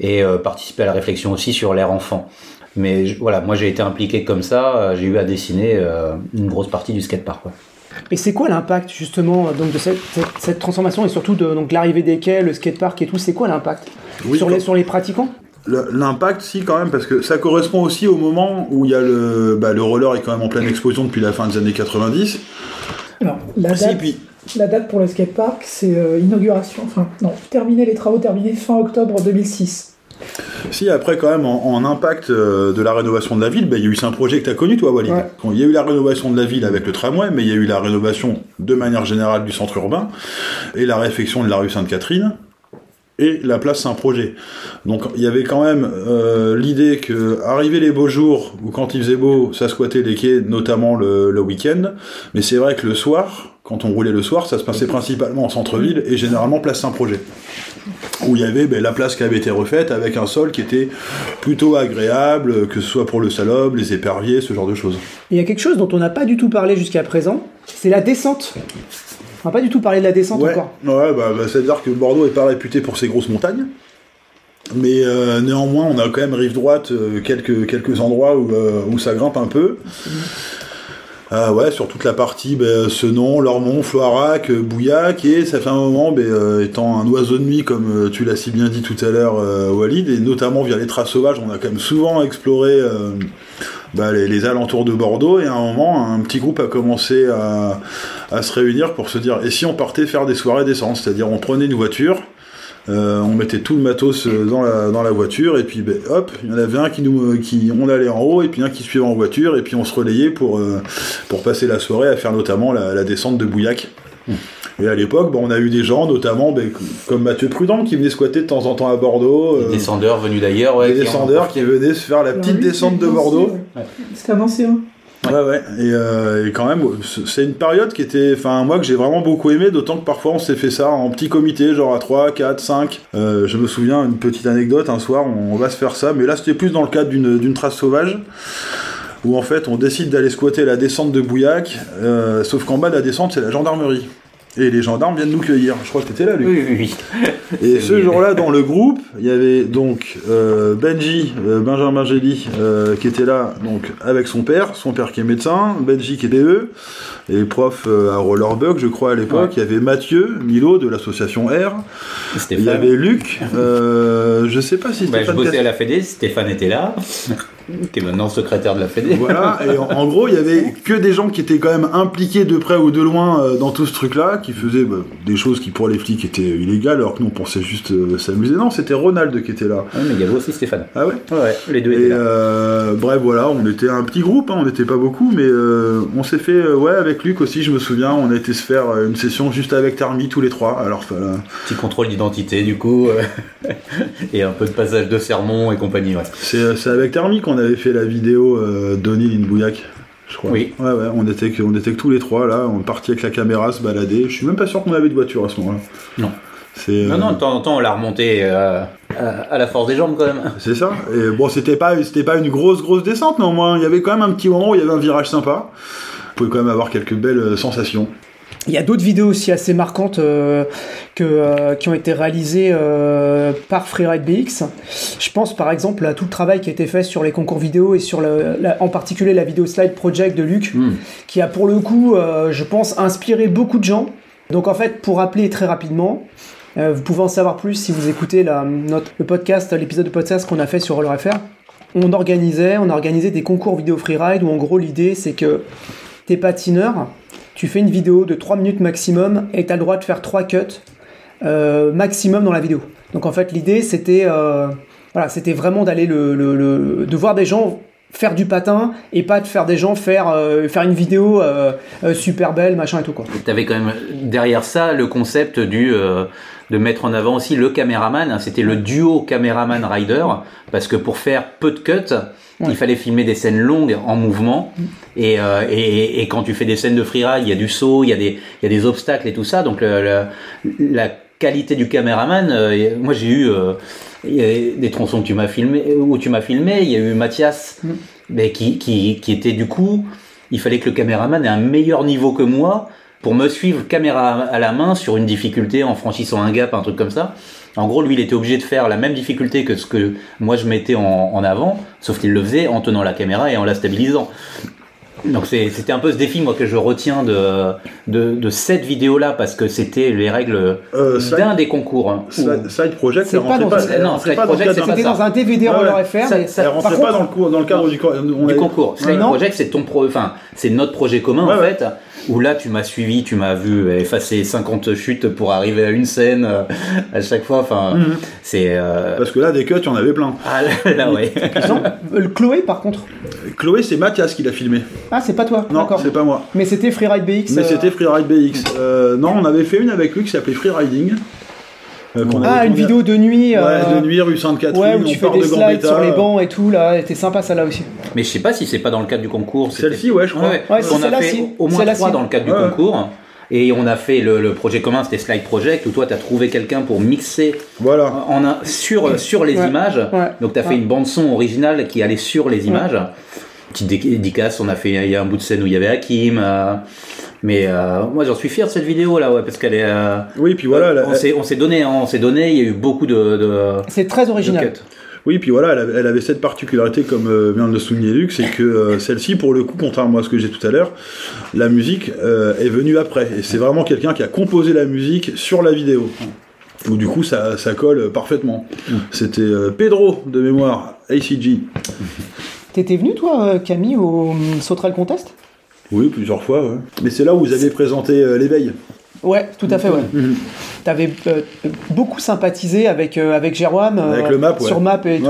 et participer à la réflexion aussi sur l'air enfant. Mais voilà, moi j'ai été impliqué comme ça, j'ai eu à dessiner une grosse partie du skatepark. Et c'est quoi l'impact justement donc de cette, cette, cette transformation et surtout de donc l'arrivée des quais, le skatepark et tout C'est quoi l'impact Oui, sur les sur les pratiquants? L'impact, si, quand même, parce que ça correspond aussi au moment où il y a le. Bah, le roller est quand même en pleine explosion depuis la fin des années 90. Alors, la Si, date, puis. la date pour le skatepark, c'est euh, inauguration, enfin, non, terminer les travaux terminés fin octobre 2006. Si, après, quand même, en, en impact euh, de la rénovation de la ville, bah, il y a eu un projet que tu as connu, toi, Walid. Ouais. Quand il y a eu la rénovation de la ville avec le tramway, mais il y a eu la rénovation de manière générale du centre urbain et la réfection de la rue Sainte-Catherine et la place Saint-Projet. Donc il y avait quand même euh, l'idée que arriver les beaux jours ou quand il faisait beau, ça squattait les quais, notamment le, le week-end. Mais c'est vrai que le soir, quand on roulait le soir, ça se passait principalement en centre-ville et généralement place Saint-Projet où il y avait ben, la place qui avait été refaite avec un sol qui était plutôt agréable, que ce soit pour le salope, les éperviers, ce genre de choses. Et il y a quelque chose dont on n'a pas du tout parlé jusqu'à présent, c'est la descente. On n'a pas du tout parlé de la descente Ouais, encore. ouais bah, bah, c'est-à-dire que Bordeaux n'est pas réputé pour ses grosses montagnes. Mais euh, néanmoins, on a quand même rive droite euh, quelques, quelques endroits où, euh, où ça grimpe un peu. Ah sur toute la partie ben, Senon, Lormont, Floirac, euh, Bouillac, et ça fait un moment, ben, euh, étant un oiseau de nuit, comme tu l'as si bien dit tout à l'heure, Walid, et notamment via les traces sauvages, on a quand même souvent exploré bah, les, les alentours de Bordeaux, et à un moment, un petit groupe a commencé à, à se réunir pour se dire, et si on partait faire des soirées d'essence, c'est-à-dire on prenait une voiture, euh, on mettait tout le matos euh, dans la, dans la voiture et puis ben, hop, il y en avait un qui nous qui on allait en haut et puis un qui suivait en voiture et puis on se relayait pour euh, pour passer la soirée à faire notamment la, la descente de Bouillac. Et à l'époque, bon, on a eu des gens, notamment ben, comme Mathieu Prudent, qui venait squatter de temps en temps à Bordeaux. Des euh, descendeurs venus d'ailleurs, ouais. des qui en- descendeurs qui venaient se faire la Alors, petite lui, descente de Bordeaux. ouais. C'était un ancien. Ouais, ouais. Et, euh, quand même, c'est une période qui était, enfin, moi que j'ai vraiment beaucoup aimé, d'autant que parfois on s'est fait ça en petit comité, genre à 3, 4, 5. Euh, je me souviens, une petite anecdote, un soir, on, va se faire ça, mais là c'était plus dans le cadre d'une d'une trace sauvage. Où en fait on décide d'aller squatter la descente de Bouillac, euh, sauf qu'en bas de la descente c'est la gendarmerie. Et les gendarmes viennent nous cueillir. Je crois que t'étais là, Luc. Oui, oui, oui. Et ce jour-là, dans le groupe, il y avait donc euh, Benji, euh, Benjamin Gély, euh, qui était là, donc avec son père, son père qui est médecin, Benji qui est DE, et prof à Rollerbug, je crois à l'époque. Il y avait Mathieu Milo de l'association R. Il y avait Luc. je sais pas si Bah, je bossais Cass- à la Fédé, Stéphane était là, qui est maintenant secrétaire de la Fédé. Voilà, et en, en gros, il y avait que des gens qui étaient quand même impliqués de près ou de loin euh, dans tout ce truc-là, qui faisaient bah, des choses qui pour les flics étaient illégales, alors que nous on pensait juste euh, s'amuser. Non, c'était Ronald qui était là. Ouais, mais il y avait aussi Stéphane. Ah ouais? Ouais, les deux Et étaient là. euh, bref, voilà, on était un petit groupe, hein, on n'était pas beaucoup, mais on s'est fait, ouais, avec Luc aussi, je me souviens, on a été se faire une session juste avec Tarmi tous les trois. Alors. Petit contrôle d'identité, du coup, et un peu de passage de sermon et compagnie, ouais. c'est c'est avec Tarmi qu'on avait fait la vidéo euh, Bouillac, je crois. Oui. Ouais, ouais, on était, que, on était que tous les trois là, on est parti avec la caméra se balader. Je suis même pas sûr qu'on avait de voiture à ce moment-là. Non. Euh, Non, non, de temps en temps, on l'a remonté euh, à, la force des jambes, quand même. C'est ça. Et bon, c'était pas, c'était pas une grosse, grosse descente, néanmoins. Il y avait quand même un petit moment où il y avait un virage sympa. Vous pouvez quand même avoir quelques belles euh, sensations. Il y a d'autres vidéos aussi assez marquantes euh, que, euh, qui ont été réalisées euh, par Freeride BX. Je pense par exemple à tout le travail qui a été fait sur les concours vidéo et sur le, la- en particulier la vidéo slide project de Luc, Hmm. qui a pour le coup, je pense, inspiré beaucoup de gens. Donc en fait, pour rappeler très rapidement, vous pouvez en savoir plus si vous écoutez la, notre, le podcast, l'épisode de podcast qu'on a fait sur Roller FR. On organisait, on a organisé des concours vidéo freeride où en gros l'idée c'est que t'es patineur, tu fais une vidéo de 3 minutes maximum et tu as le droit de faire 3 cuts euh, maximum dans la vidéo. Donc en fait l'idée c'était euh, vraiment d'aller le, le- de voir des gens faire du patin et pas de faire des gens faire euh, une vidéo super belle machin et tout quoi. Tu quand même derrière ça le concept du de mettre en avant aussi le caméraman. hein. C'était le duo caméraman-rider parce que pour faire peu de cuts, il fallait filmer des scènes longues en mouvement. Et, euh, et, et quand tu fais des scènes de freeride, il y a du saut, il y a des, il y a des obstacles et tout ça. Donc le- le- la qualité du caméraman, euh, moi j'ai eu euh, il y a des tronçons que tu m'as filmé, où tu m'as filmé. Il y a eu Mathias, Mm. mais qui, qui, qui était du coup, il fallait que le caméraman ait un meilleur niveau que moi pour me suivre caméra à la main sur une difficulté en franchissant un gap, un truc comme ça. En gros, lui, il était obligé de faire la même difficulté que ce que moi je mettais en, en avant, sauf qu'il le faisait en tenant la caméra et en la stabilisant. Donc c'est- c'était un peu ce défi moi que je retiens de, de, de cette vidéo-là parce que c'était les règles Euh, d'un des concours. hein, où- Slide Project, C'est pas dans- pas, non, Slide Project, C'était dans un DVD Ouais, Roller ouais. FR, Ça- mais ça- par contre, pas dans le, cours- dans le cadre du, co- on du avait- concours. Slide Ouais. Project, c'est ton pro, enfin, c'est notre projet commun en Ouais, fait. Où là, tu m'as suivi, tu m'as vu effacer 50 chutes pour arriver à une scène euh, à chaque fois. Enfin, Mhm. c'est euh, Parce que là, des cuts, il y en avait plein. ah là, là, ouais. non, euh, Chloé par contre. Chloé, c'est Mathias qui l'a filmé. Ah, c'est pas toi. Non, c'est pas moi. Mais c'était Freeride BX. Mais euh, c'était Freeride BX. Euh, non, on avait fait une avec lui qui s'appelait Freeriding. Euh, qu'on Ah, une vidéo de nuit. Ouais, euh, de nuit, rue Sainte-Catherine. Ouais, où on tu fais des de slides Gambetta. sur les bancs et tout là, c'était sympa ça là aussi. Mais je sais pas si c'est pas dans le cadre du concours. Celle-ci, ouais, je crois. Ouais, Ouais, on a fait si. au moins trois si. dans le cadre du concours. Et on a fait le, le projet commun, c'était Slide Project, où toi, tu as trouvé quelqu'un pour mixer Voilà. en un, sur, sur les Ouais. images. Ouais. Donc, tu as fait une bande-son originale qui allait sur les images. Petite dé- dédicace, on a fait il y a un bout de scène où il y avait Hakim. euh, mais euh, moi, j'en suis fier de cette vidéo là, ouais, parce qu'elle est. euh, Oui, puis voilà. on s'est on s'est donné, hein, on s'est donné. Il y a eu beaucoup de, de, C'est très original. Oui, puis voilà, elle avait, elle avait cette particularité, comme euh, vient de le souligner Luc, c'est que euh, celle-ci, pour le coup, contrairement à ce que j'ai tout à l'heure, la musique euh, est venue après. Et c'est vraiment quelqu'un qui a composé la musique sur la vidéo. Donc du coup, ça, ça colle parfaitement. C'était euh, Pedro, de mémoire, ACG. T'étais venu toi, euh, Camille, au hum, Sauterelle Contest? Oui, plusieurs fois, ouais. Mais c'est là où vous avez présenté euh, l'éveil. Ouais, tout à fait, ouais. Mhm. T'avais euh, beaucoup sympathisé avec, euh, avec Jérôme. euh, Avec le map, ouais. Sur map et tout.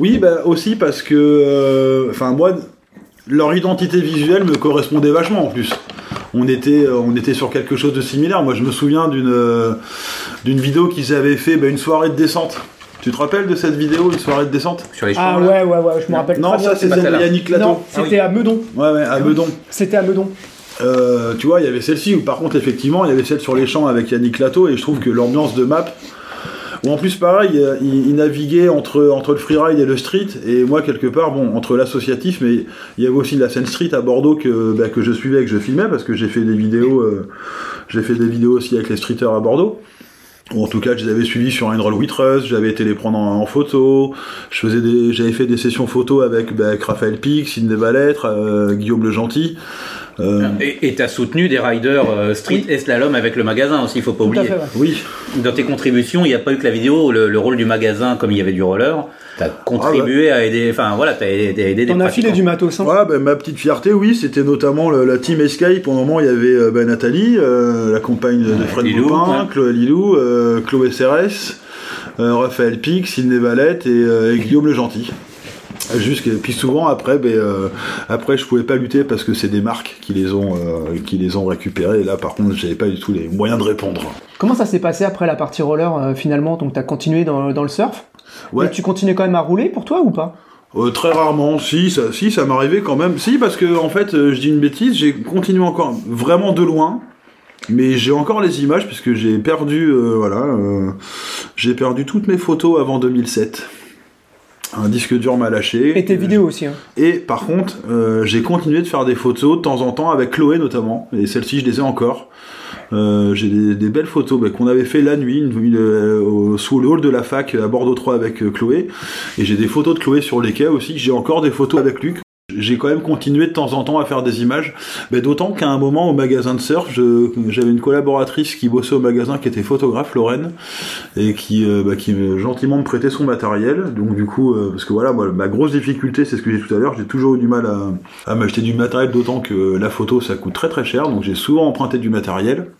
Oui, bah aussi parce que, euh, enfin moi, leur identité visuelle me correspondait vachement en plus. On était, euh, on était sur quelque chose de similaire. Moi, je me souviens d'une euh, d'une vidéo qu'ils avaient fait, bah, une soirée de descente. Tu te rappelles de cette vidéo, une soirée de descente Sur les Ah champs, là. ouais, ouais, ouais, je me rappelle Non, très bien. ça c'est celle de. Yannick Lato. Non, Ah oui. c'était à Meudon. Ouais, ouais, à Bedon. C'était à Meudon. Euh, tu vois, il y avait celle-ci où par contre, effectivement, il y avait celle sur les champs avec Yannick Lato et je trouve que l'ambiance de map. Ou en plus, pareil, euh, il, il naviguait entre, entre le freeride et le street, et moi, quelque part, bon, entre l'associatif, mais il y avait aussi la scène street à Bordeaux que, bah, que je suivais et que je filmais, parce que j'ai fait des vidéos, euh, j'ai fait des vidéos aussi avec les streeters à Bordeaux. Ou en tout cas, je les avais suivis sur Roll with Us, j'avais été les prendre en, en photo, je faisais des, j'avais fait des sessions photos avec, bah, avec Raphaël Pic, Sidney Valêtre, euh, Guillaume Le Gentil. Euh, Et et t'as soutenu des riders euh, street et slalom avec le magasin aussi, il faut pas Tout à oublier. fait, ouais. oui, Dans tes contributions, il n'y a pas eu que la vidéo, le, le rôle du magasin, comme il y avait du roller. T'as contribué à aider, enfin voilà, t'as aidé, aidé des T'en as filé du matos. Hein. Ouais, ben, ma petite fierté, oui, c'était notamment le- la team Escape. Au moment, il y avait euh, ben, Nathalie, euh, la compagne de, de Fred Lilou, ouais. Chloé Lilou, euh, Chloé CRS, euh, Raphaël Pic, Sidney Valette et, euh, et Guillaume Le Gentil. Jusqu'à- puis souvent après, ben, euh, après je pouvais pas lutter parce que c'est des marques qui les ont, euh, qui les ont récupérés. Et là, par contre, j'avais pas du tout les moyens de répondre. Comment ça s'est passé après la partie roller euh, finalement? Donc t'as continué dans, dans le surf? Ouais. Et tu continues quand même à rouler pour toi ou pas? Euh, très rarement, si, ça, si, ça m'arrivait quand même. Si, parce que en fait, euh, je dis une bêtise, j'ai continué encore vraiment de loin, mais j'ai encore les images puisque j'ai perdu, euh, voilà, j'ai perdu toutes mes photos avant 2007. Un disque dur m'a lâché. Et tes vidéos aussi. Hein. Et par contre, j'ai continué de faire des photos de temps en temps avec Chloé notamment, et celles-ci je les ai encore. Euh, j'ai des, des belles photos bah, qu'on avait fait la nuit une- euh, sous le hall de la fac à Bordeaux 3 avec euh, Chloé. Et j'ai des photos de Chloé sur les quais aussi. J'ai encore des photos avec Luc. J'ai quand même continué de temps en temps à faire des images. Mais D'autant qu'à un moment au magasin de surf, j'avais une collaboratrice qui bossait au magasin qui était photographe, Lorraine, et qui, euh, bah, qui me- gentiment me prêtait son matériel. Donc du coup, parce que voilà, moi, ma grosse difficulté, c'est ce que j'ai dit tout à l'heure, j'ai toujours eu du mal à, à m'acheter du matériel, d'autant que la photo, ça coûte très très cher. Donc j'ai souvent emprunté du matériel.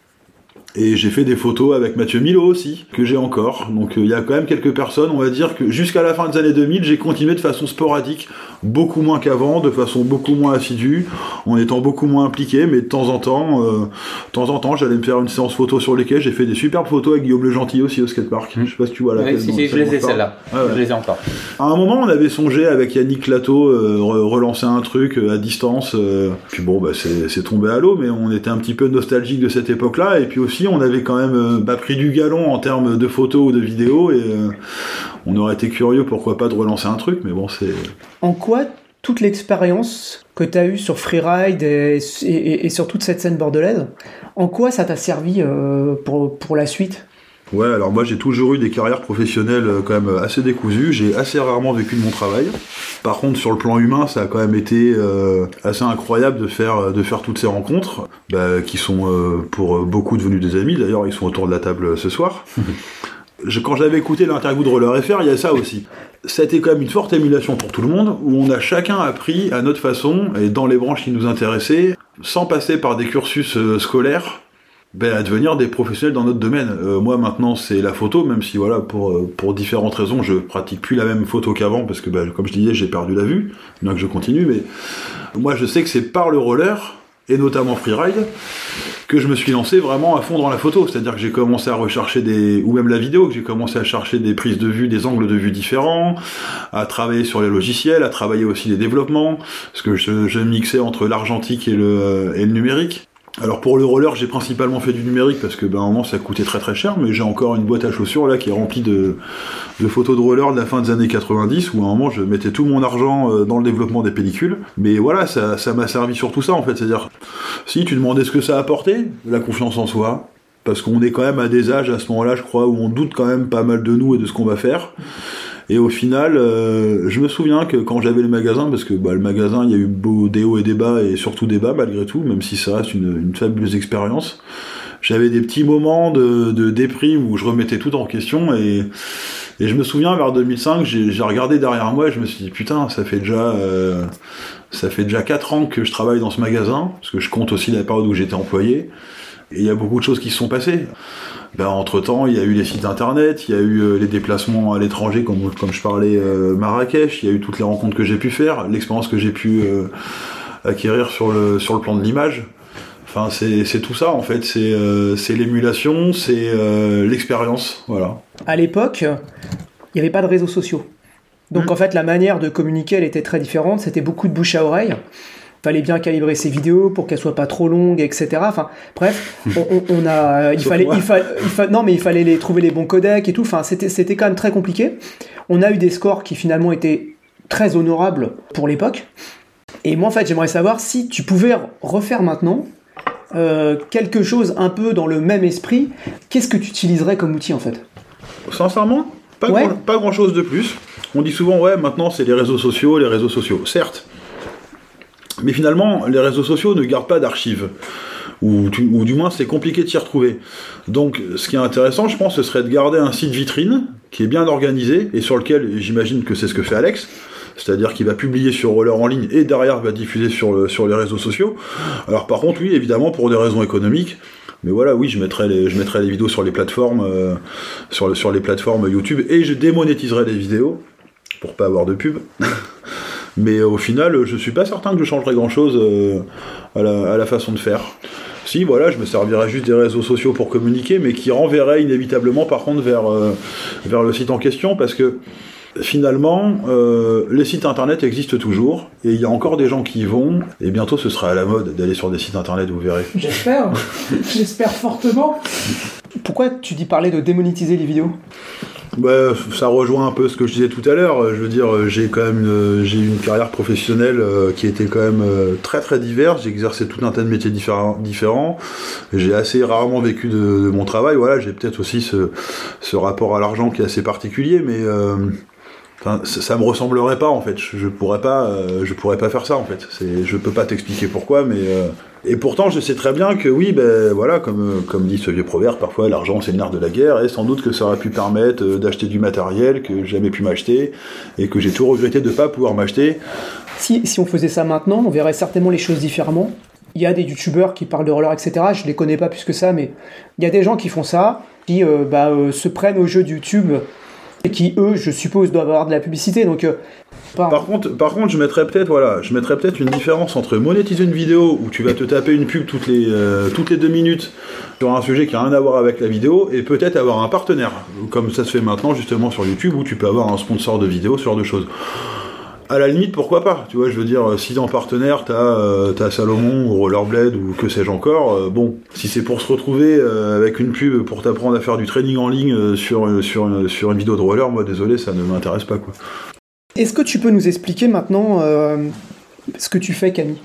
Et j'ai fait des photos avec Mathieu Milo aussi, que j'ai encore. Donc euh, il y a quand même quelques personnes, on va dire que jusqu'à la fin des années 2000, j'ai continué de façon sporadique, beaucoup moins qu'avant, de façon beaucoup moins assidue, en étant beaucoup moins impliqué, mais de temps en temps, euh, de temps en temps, j'allais me faire une séance photo sur les quais. J'ai fait des superbes photos avec Guillaume Le Gentil aussi au skatepark. Je sais pas si tu vois la Ouais, si, si, je les ai celles-là. Ah ouais. Je les ai encore. À un moment, on avait songé avec Yannick Lato euh, re- relancer un truc euh, à distance. euh, puis bon, bah, c'est c'est tombé à l'eau, mais on était un petit peu nostalgique de cette époque-là. Et puis aussi, on avait quand même euh, bah, pris du galon en termes de photos ou de vidéos. Et euh, on aurait été curieux, pourquoi pas, de relancer un truc. Mais bon, c'est. En quoi toute l'expérience que tu as eue sur Freeride et, et- et sur toute cette scène bordelaise, en quoi ça t'a servi euh, pour, pour la suite? Ouais, alors moi j'ai toujours eu des carrières professionnelles euh, quand même assez décousues. J'ai assez rarement vécu de mon travail. Par contre, sur le plan humain, ça a quand même été euh, assez incroyable de faire de faire toutes ces rencontres, bah, qui sont euh, pour beaucoup devenus des amis. D'ailleurs, ils sont autour de la table ce soir. Quand j'avais écouté l'interview de Roller FR, il y a ça aussi. C'était quand même une forte émulation pour tout le monde, où on a chacun appris à notre façon, et dans les branches qui nous intéressaient, sans passer par des cursus euh, scolaires, ben, à devenir des professionnels dans notre domaine. Euh, moi maintenant c'est la photo, même si voilà pour euh, pour différentes raisons je pratique plus la même photo qu'avant parce que ben, comme je disais j'ai perdu la vue, bien que je continue. Mais moi je sais que c'est par le roller et notamment freeride que je me suis lancé vraiment à fond dans la photo. C'est-à-dire que j'ai commencé à rechercher des ou même la vidéo, que j'ai commencé à chercher des prises de vue, des angles de vue différents, à travailler sur les logiciels, à travailler aussi les développements, parce que je, je mixais entre l'argentique et le et le numérique. Alors pour le roller, j'ai principalement fait du numérique parce que ben à un moment ça coûtait très très cher, mais j'ai encore une boîte à chaussures là qui est remplie de, photos de roller de la fin des années 90 où à un moment je mettais tout mon argent euh, dans le développement des pellicules. Mais voilà, ça ça m'a servi sur tout ça en fait, c'est-à-dire si tu demandais ce que ça a apporté, la confiance en soi, parce qu'on est quand même à des âges à ce moment-là, je crois, où on doute quand même pas mal de nous et de ce qu'on va faire. Et au final, euh, je me souviens que quand j'avais le magasin, parce que bah, le magasin, il y a eu beau des hauts et des bas, et surtout des bas malgré tout, même si ça reste une, fabuleuse expérience, j'avais des petits moments de, de déprime où je remettais tout en question, et, je me souviens vers 2005, j'ai j'ai regardé derrière moi et je me suis dit putain, ça fait déjà euh, ça fait déjà 4 ans que je travaille dans ce magasin, parce que je compte aussi la période où j'étais employé, et il y a beaucoup de choses qui se sont passées. Ben, entre temps, il y a eu les sites internet, il y a eu euh, les déplacements à l'étranger, comme, comme je parlais euh, Marrakech, il y a eu toutes les rencontres que j'ai pu faire, l'expérience que j'ai pu euh, acquérir sur le, sur le plan de l'image. Enfin, c'est tout ça en fait, c'est euh, l'émulation, c'est l'expérience, voilà. À l'époque, il n'y avait pas de réseaux sociaux. Donc Mhm. en fait, la manière de communiquer, elle était très différente. C'était beaucoup de bouche à oreille. Fallait bien calibrer ses vidéos pour qu'elles soient pas trop longues, etc. Enfin, bref, on, a, il fallait, moi. il fa- il fa- non mais il fallait les trouver les bons codecs et tout. Enfin, c'était, c'était quand même très compliqué. On a eu des scores qui finalement étaient très honorables pour l'époque. Et moi, en fait, j'aimerais savoir si tu pouvais refaire maintenant euh, quelque chose un peu dans le même esprit. Qu'est-ce que tu utiliserais comme outil en fait? Sincèrement, pas, Ouais. grand, pas grand chose de plus. On dit souvent, ouais, maintenant c'est les réseaux sociaux, les réseaux sociaux. Certes. Mais finalement, les réseaux sociaux ne gardent pas d'archives. Ou, du moins, c'est compliqué de s'y retrouver. Donc, ce qui est intéressant, je pense, ce serait de garder un site vitrine qui est bien organisé et sur lequel, j'imagine que c'est ce que fait Alex. C'est-à-dire qu'il va publier sur Roller en ligne et derrière va diffuser sur, le- sur les réseaux sociaux. Alors par contre, oui, évidemment, pour des raisons économiques, mais voilà, oui, je mettrai les, vidéos sur les plateformes, euh, sur les plateformes YouTube et je démonétiserai les vidéos pour pas avoir de pub. Mais euh, au final, je suis pas certain que je changerai grand chose à, la, à la façon de faire. Si, voilà, je me servirai juste des réseaux sociaux pour communiquer, mais qui renverrait inévitablement par contre vers, euh, vers le site en question parce que finalement, euh, les sites internet existent toujours et il y a encore des gens qui y vont et bientôt ce sera à la mode d'aller sur des sites internet, vous verrez. J'espère. J'espère fortement. Pourquoi tu dis parler de démonétiser les vidéos? Bah, ça rejoint un peu ce que je disais tout à l'heure. Je veux dire, j'ai quand même une, j'ai une carrière professionnelle euh, qui était quand même euh, très très diverse. J'ai exercé tout un tas de métiers différents. J'ai assez rarement vécu de, mon travail. Voilà, j'ai peut-être aussi ce, ce rapport à l'argent qui est assez particulier, mais euh, ça, ça me ressemblerait pas en fait. Je, je pourrais pas, je pourrais pas faire ça en fait. Je peux pas t'expliquer pourquoi, mais et pourtant, je sais très bien que oui, ben voilà, comme, dit ce vieux proverbe, parfois l'argent c'est le nerf de la guerre, et sans doute que ça aurait pu permettre euh, d'acheter du matériel que j'ai jamais pu m'acheter, et que j'ai tout regretté de pas pouvoir m'acheter. si, si on faisait ça maintenant, on verrait certainement les choses différemment. Il y a des youtubeurs qui parlent de roller, etc. Je les connais pas plus que ça, mais il y a des gens qui font ça, qui euh, bah, euh, se prennent au jeu de YouTube et qui, eux, je suppose, doivent avoir de la publicité. Donc, euh, Par contre, par contre, je mettrais peut-être voilà, je mettrais peut-être une différence entre monétiser une vidéo où tu vas te taper une pub toutes les euh, deux minutes sur un sujet qui a rien à voir avec la vidéo, et peut-être avoir un partenaire, comme ça se fait maintenant justement sur YouTube où tu peux avoir un sponsor de vidéo, ce genre de choses. À la limite, pourquoi pas Tu vois, je veux dire, si en partenaire, t'as euh, t'as Salomon ou Rollerblade ou que sais-je encore, euh, bon, si c'est pour se retrouver euh, avec une pub pour t'apprendre à faire du training en ligne euh, sur, euh, sur, euh, sur une vidéo de roller, moi désolé, ça ne m'intéresse pas quoi. Est-ce que tu peux nous expliquer maintenant euh, ce que tu fais, Camille?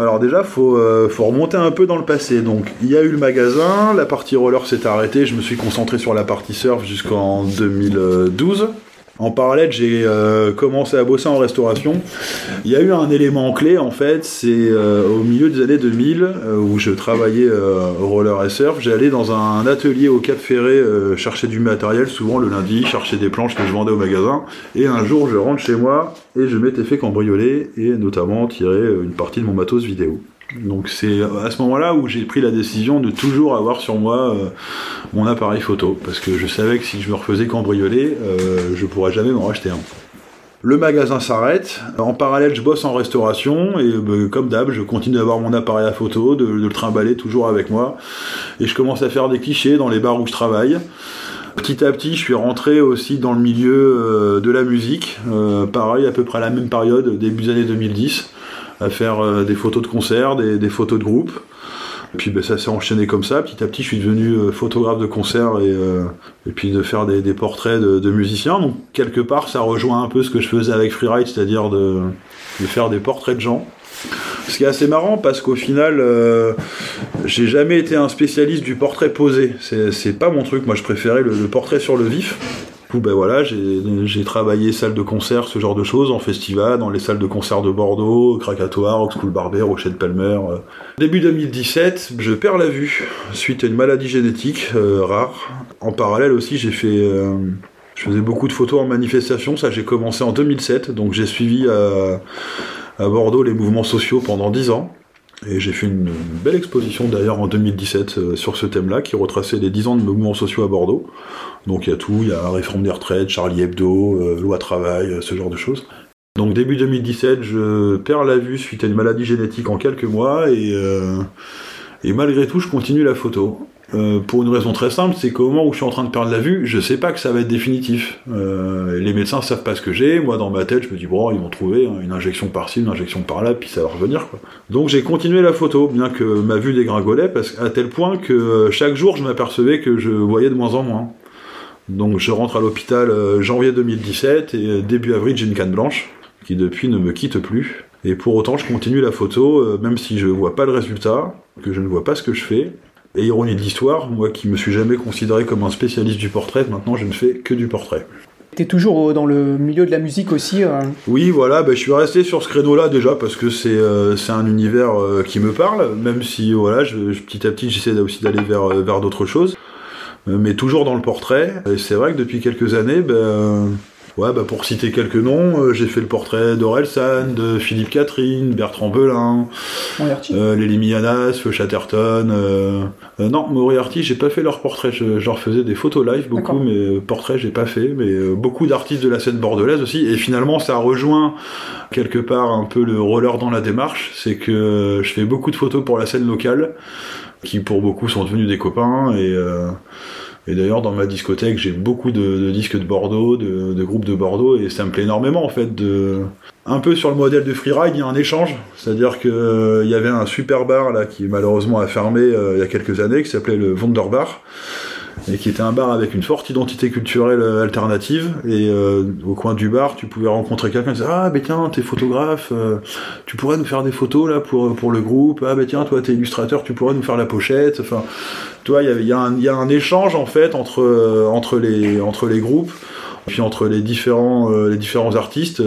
Alors déjà, faut, euh, faut remonter un peu dans le passé. Donc, il y a eu le magasin, la partie roller s'est arrêtée, je me suis concentré sur la partie surf jusqu'en 2012. En parallèle, j'ai euh, commencé à bosser en restauration. Il y a eu un élément clé, en fait, c'est euh, au milieu des années 2000, euh, où je travaillais au roller et surf, j'allais dans un atelier au Cap Ferré chercher du matériel, souvent le lundi, chercher des planches que je vendais au magasin. Et un jour, je rentre chez moi et je m'étais fait cambrioler et notamment tirer une partie de mon matos vidéo. Donc c'est à ce moment-là où j'ai pris la décision de toujours avoir sur moi euh, mon appareil photo, parce que je savais que si je me refaisais cambrioler, euh, je pourrais jamais m'en racheter un. Le magasin s'arrête. En parallèle, je bosse en restauration et bah, comme d'hab, je continue d'avoir mon appareil à photo, de, le trimballer toujours avec moi. Et je commence à faire des clichés dans les bars où je travaille. Petit à petit, je suis rentré aussi dans le milieu euh, de la musique. pareil, à peu près à la même période, début des années 2010 à faire euh, des photos de concert, des, photos de groupe. Et puis ben, ça s'est enchaîné comme ça. Petit à petit, je suis devenu euh, photographe de concert et, euh, et puis de faire des, portraits de, musiciens. Donc quelque part, ça rejoint un peu ce que je faisais avec Freeride, c'est-à-dire de, faire des portraits de gens. Ce qui est assez marrant parce qu'au final, j'ai jamais été un spécialiste du portrait posé. C'est pas mon truc. Moi, je préférais le portrait sur le vif ben voilà, j'ai travaillé salle de concert, ce genre de choses, en festival, dans les salles de concert de Bordeaux, Krakatoa, Rock School Barber, Rochette Palmer. Euh. Début 2017, je perds la vue suite à une maladie génétique euh, rare. En parallèle aussi, j'ai fait, euh, je faisais beaucoup de photos en manifestation. Ça, j'ai commencé en 2007, donc j'ai suivi à, à Bordeaux les mouvements sociaux pendant 10 ans. Et j'ai fait une belle exposition d'ailleurs en 2017 euh, sur ce thème-là qui retraçait les 10 ans de mouvements sociaux à Bordeaux. Donc il y a tout, il y a réforme des retraites, Charlie Hebdo, euh, loi travail, euh, ce genre de choses. Donc début 2017, je perds la vue suite à une maladie génétique en quelques mois et, et malgré tout je continue la photo. Euh, pour une raison très simple, c'est qu'au moment où je suis en train de perdre la vue, je sais pas que ça va être définitif. Euh, les médecins savent pas ce que j'ai. Moi, dans ma tête, je me dis bon, ils vont trouver hein, une injection par-ci, une injection par-là, puis ça va revenir. Donc j'ai continué la photo, bien que ma vue dégringolait, à tel point que euh, chaque jour, je m'apercevais que je voyais de moins en moins. Donc je rentre à l'hôpital janvier 2017 et début avril, j'ai une canne blanche qui depuis ne me quitte plus. Et pour autant, je continue la photo, même si je vois pas le résultat, que je ne vois pas ce que je fais. Et ironie de l'histoire, moi qui me suis jamais considéré comme un spécialiste du portrait, maintenant je ne fais que du portrait. T'es toujours dans le milieu de la musique aussi euh Oui, voilà, bah, je suis resté sur ce créneau-là déjà parce que c'est euh, un univers euh, qui me parle, même si voilà, je, petit à petit j'essaie aussi d'aller vers, vers d'autres choses, mais toujours dans le portrait. Et c'est vrai que depuis quelques années, ben Ouais, bah pour citer quelques noms, euh, j'ai fait le portrait d'Orelsan, de Philippe Catherine, Bertrand Belin, euh, Lélie Mianas, Feu Chatterton. Euh, euh, non, Moriarty, j'ai pas fait leur portrait. Je, leur faisais des photos live beaucoup, mais portrait j'ai pas fait. Mais beaucoup d'artistes de la scène bordelaise aussi. Et finalement, ça rejoint quelque part un peu le roller dans la démarche. C'est que je fais beaucoup de photos pour la scène locale, qui pour beaucoup sont devenus des copains et et d'ailleurs, dans ma discothèque, j'ai beaucoup de, disques de Bordeaux, de, groupes de Bordeaux, et ça me plaît énormément en fait. De... Un peu sur le modèle de Freeride, il y a un échange. C'est-à-dire qu'il euh, y avait un super bar là qui malheureusement a fermé euh, il y a quelques années, qui s'appelait le Wunderbar et qui était un bar avec une forte identité culturelle euh, alternative. Et euh, au coin du bar, tu pouvais rencontrer quelqu'un qui disait Ah, ben tiens, t'es photographe, euh, tu pourrais nous faire des photos là pour, pour le groupe. Ah, ben tiens, toi, t'es illustrateur, tu pourrais nous faire la pochette. Enfin, toi, il y, a, y a un échange en fait entre, entre, les, entre les groupes, puis entre les différents, les différents artistes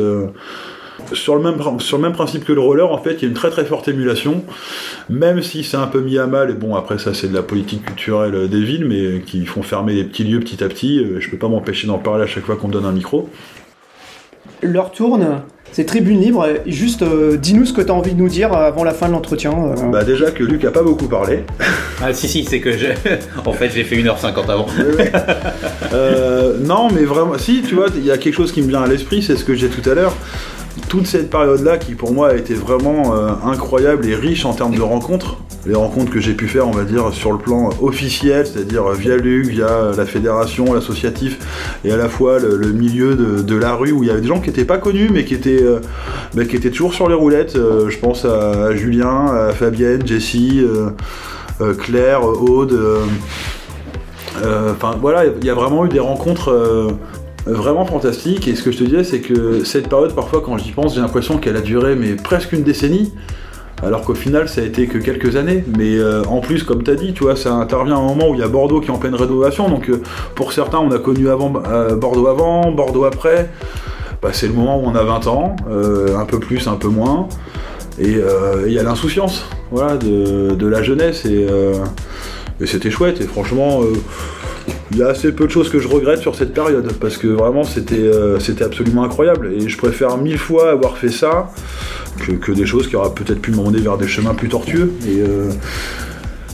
sur le, même, principe que le roller, en fait, il y a une très très forte émulation, même si c'est un peu mis à mal, et bon, après ça c'est de la politique culturelle des villes, mais qui font fermer les petits lieux petit à petit, euh, je peux pas m'empêcher d'en parler à chaque fois qu'on me donne un micro. L'heure tourne, c'est tribune libre, juste euh, dis-nous ce que tu as envie de nous dire avant la fin de l'entretien. Euh. Bah déjà que Luc a pas beaucoup parlé. Ah si si, c'est que j'ai... en fait j'ai fait 1h50 avant. non mais vraiment, si tu vois, il y a quelque chose qui me vient à l'esprit, c'est ce que j'ai tout à l'heure toute cette période-là qui pour moi a été vraiment euh, incroyable et riche en termes de rencontres, les rencontres que j'ai pu faire, on va dire, sur le plan officiel, c'est-à-dire via Luc, via la fédération, l'associatif, et à la fois le, milieu de, la rue où il y avait des gens qui n'étaient pas connus mais qui étaient, euh, toujours sur les roulettes. Euh, je pense à, Julien, à Fabienne, Jessie, Claire, Aude. Enfin voilà, il y a vraiment eu des rencontres vraiment fantastique. Et ce que je te disais, c'est que cette période, parfois, quand j'y pense, j'ai l'impression qu'elle a duré mais presque une décennie. Alors qu'au final ça a été que quelques années. Mais euh, en plus, comme tu as dit, tu vois, ça intervient à un moment où il y a Bordeaux qui est en pleine rénovation, donc euh, pour certains on a connu avant, euh, Bordeaux avant, Bordeaux après. Bah, c'est le moment où on a 20 ans, un peu plus, un peu moins, et il y a l'insouciance voilà, de, la jeunesse, et, et c'était chouette, et franchement il y a assez peu de choses que je regrette sur cette période parce que vraiment c'était c'était absolument incroyable et je préfère mille fois avoir fait ça que, des choses qui auraient peut-être pu m'emmener vers des chemins plus tortueux. Et, euh,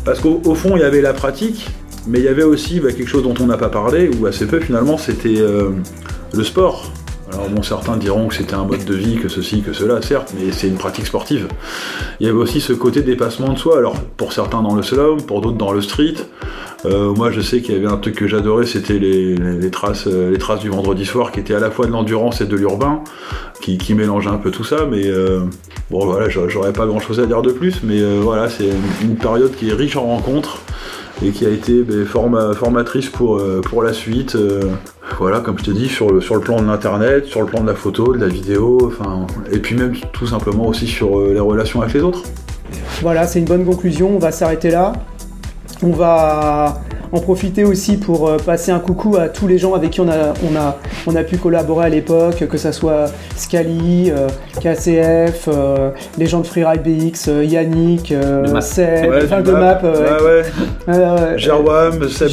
parce qu'au fond, il y avait la pratique, mais il y avait aussi bah, quelque chose dont on n'a pas parlé, ou assez peu finalement, c'était euh, le sport. Alors bon, certains diront que c'était un mode de vie, que ceci, que cela, certes, mais c'est une pratique sportive. Il y avait aussi ce côté dépassement de soi, alors pour certains dans le slalom, pour d'autres dans le street. Euh, moi, je sais qu'il y avait un truc que j'adorais, c'était les, traces, les traces du vendredi soir, qui étaient à la fois de l'endurance et de l'urbain qui, qui mélange un peu tout ça, mais euh, bon voilà, j'aurais pas grand chose à dire de plus, mais euh, voilà, c'est une, période qui est riche en rencontres et qui a été ben, formatrice euh, pour la suite. Voilà, comme je te dis, sur le, sur le plan de l'internet, sur le plan de la photo, de la vidéo, enfin, et puis même tout simplement aussi sur les relations avec les autres. Voilà, c'est une bonne conclusion. On va s'arrêter là. On va en profiter aussi pour euh, passer un coucou à tous les gens avec qui on a, on a, on a pu collaborer à l'époque, que ce soit Scali, euh, KCF, euh, les gens de Freeride BX, Yannick, Seb, enfin de Map, Seb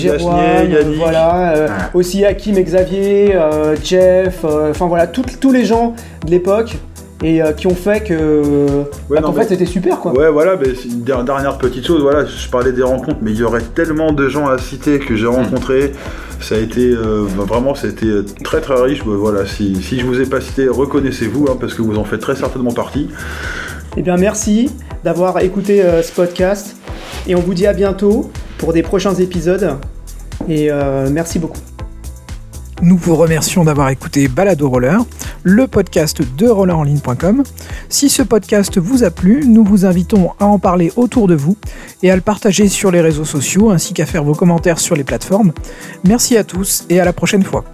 Yannick. Voilà, aussi Hakim et Xavier, Jeff, enfin voilà, tous les gens de l'époque et euh, qui ont fait que bah, en fait c'était super quoi. Ouais voilà mais une dernière petite chose voilà je parlais des rencontres mais il y aurait tellement de gens à citer que j'ai rencontrés ça a été euh, bah, vraiment c'était très très riche bah, voilà si, si je vous ai pas cité reconnaissez-vous hein, parce que vous en faites très certainement partie. Eh bien merci d'avoir écouté euh, ce podcast et on vous dit à bientôt pour des prochains épisodes et merci beaucoup. Nous vous remercions d'avoir écouté Balado Roller, le podcast de rollerenligne.com. Si ce podcast vous a plu, nous vous invitons à en parler autour de vous et à le partager sur les réseaux sociaux ainsi qu'à faire vos commentaires sur les plateformes. Merci à tous et à la prochaine fois.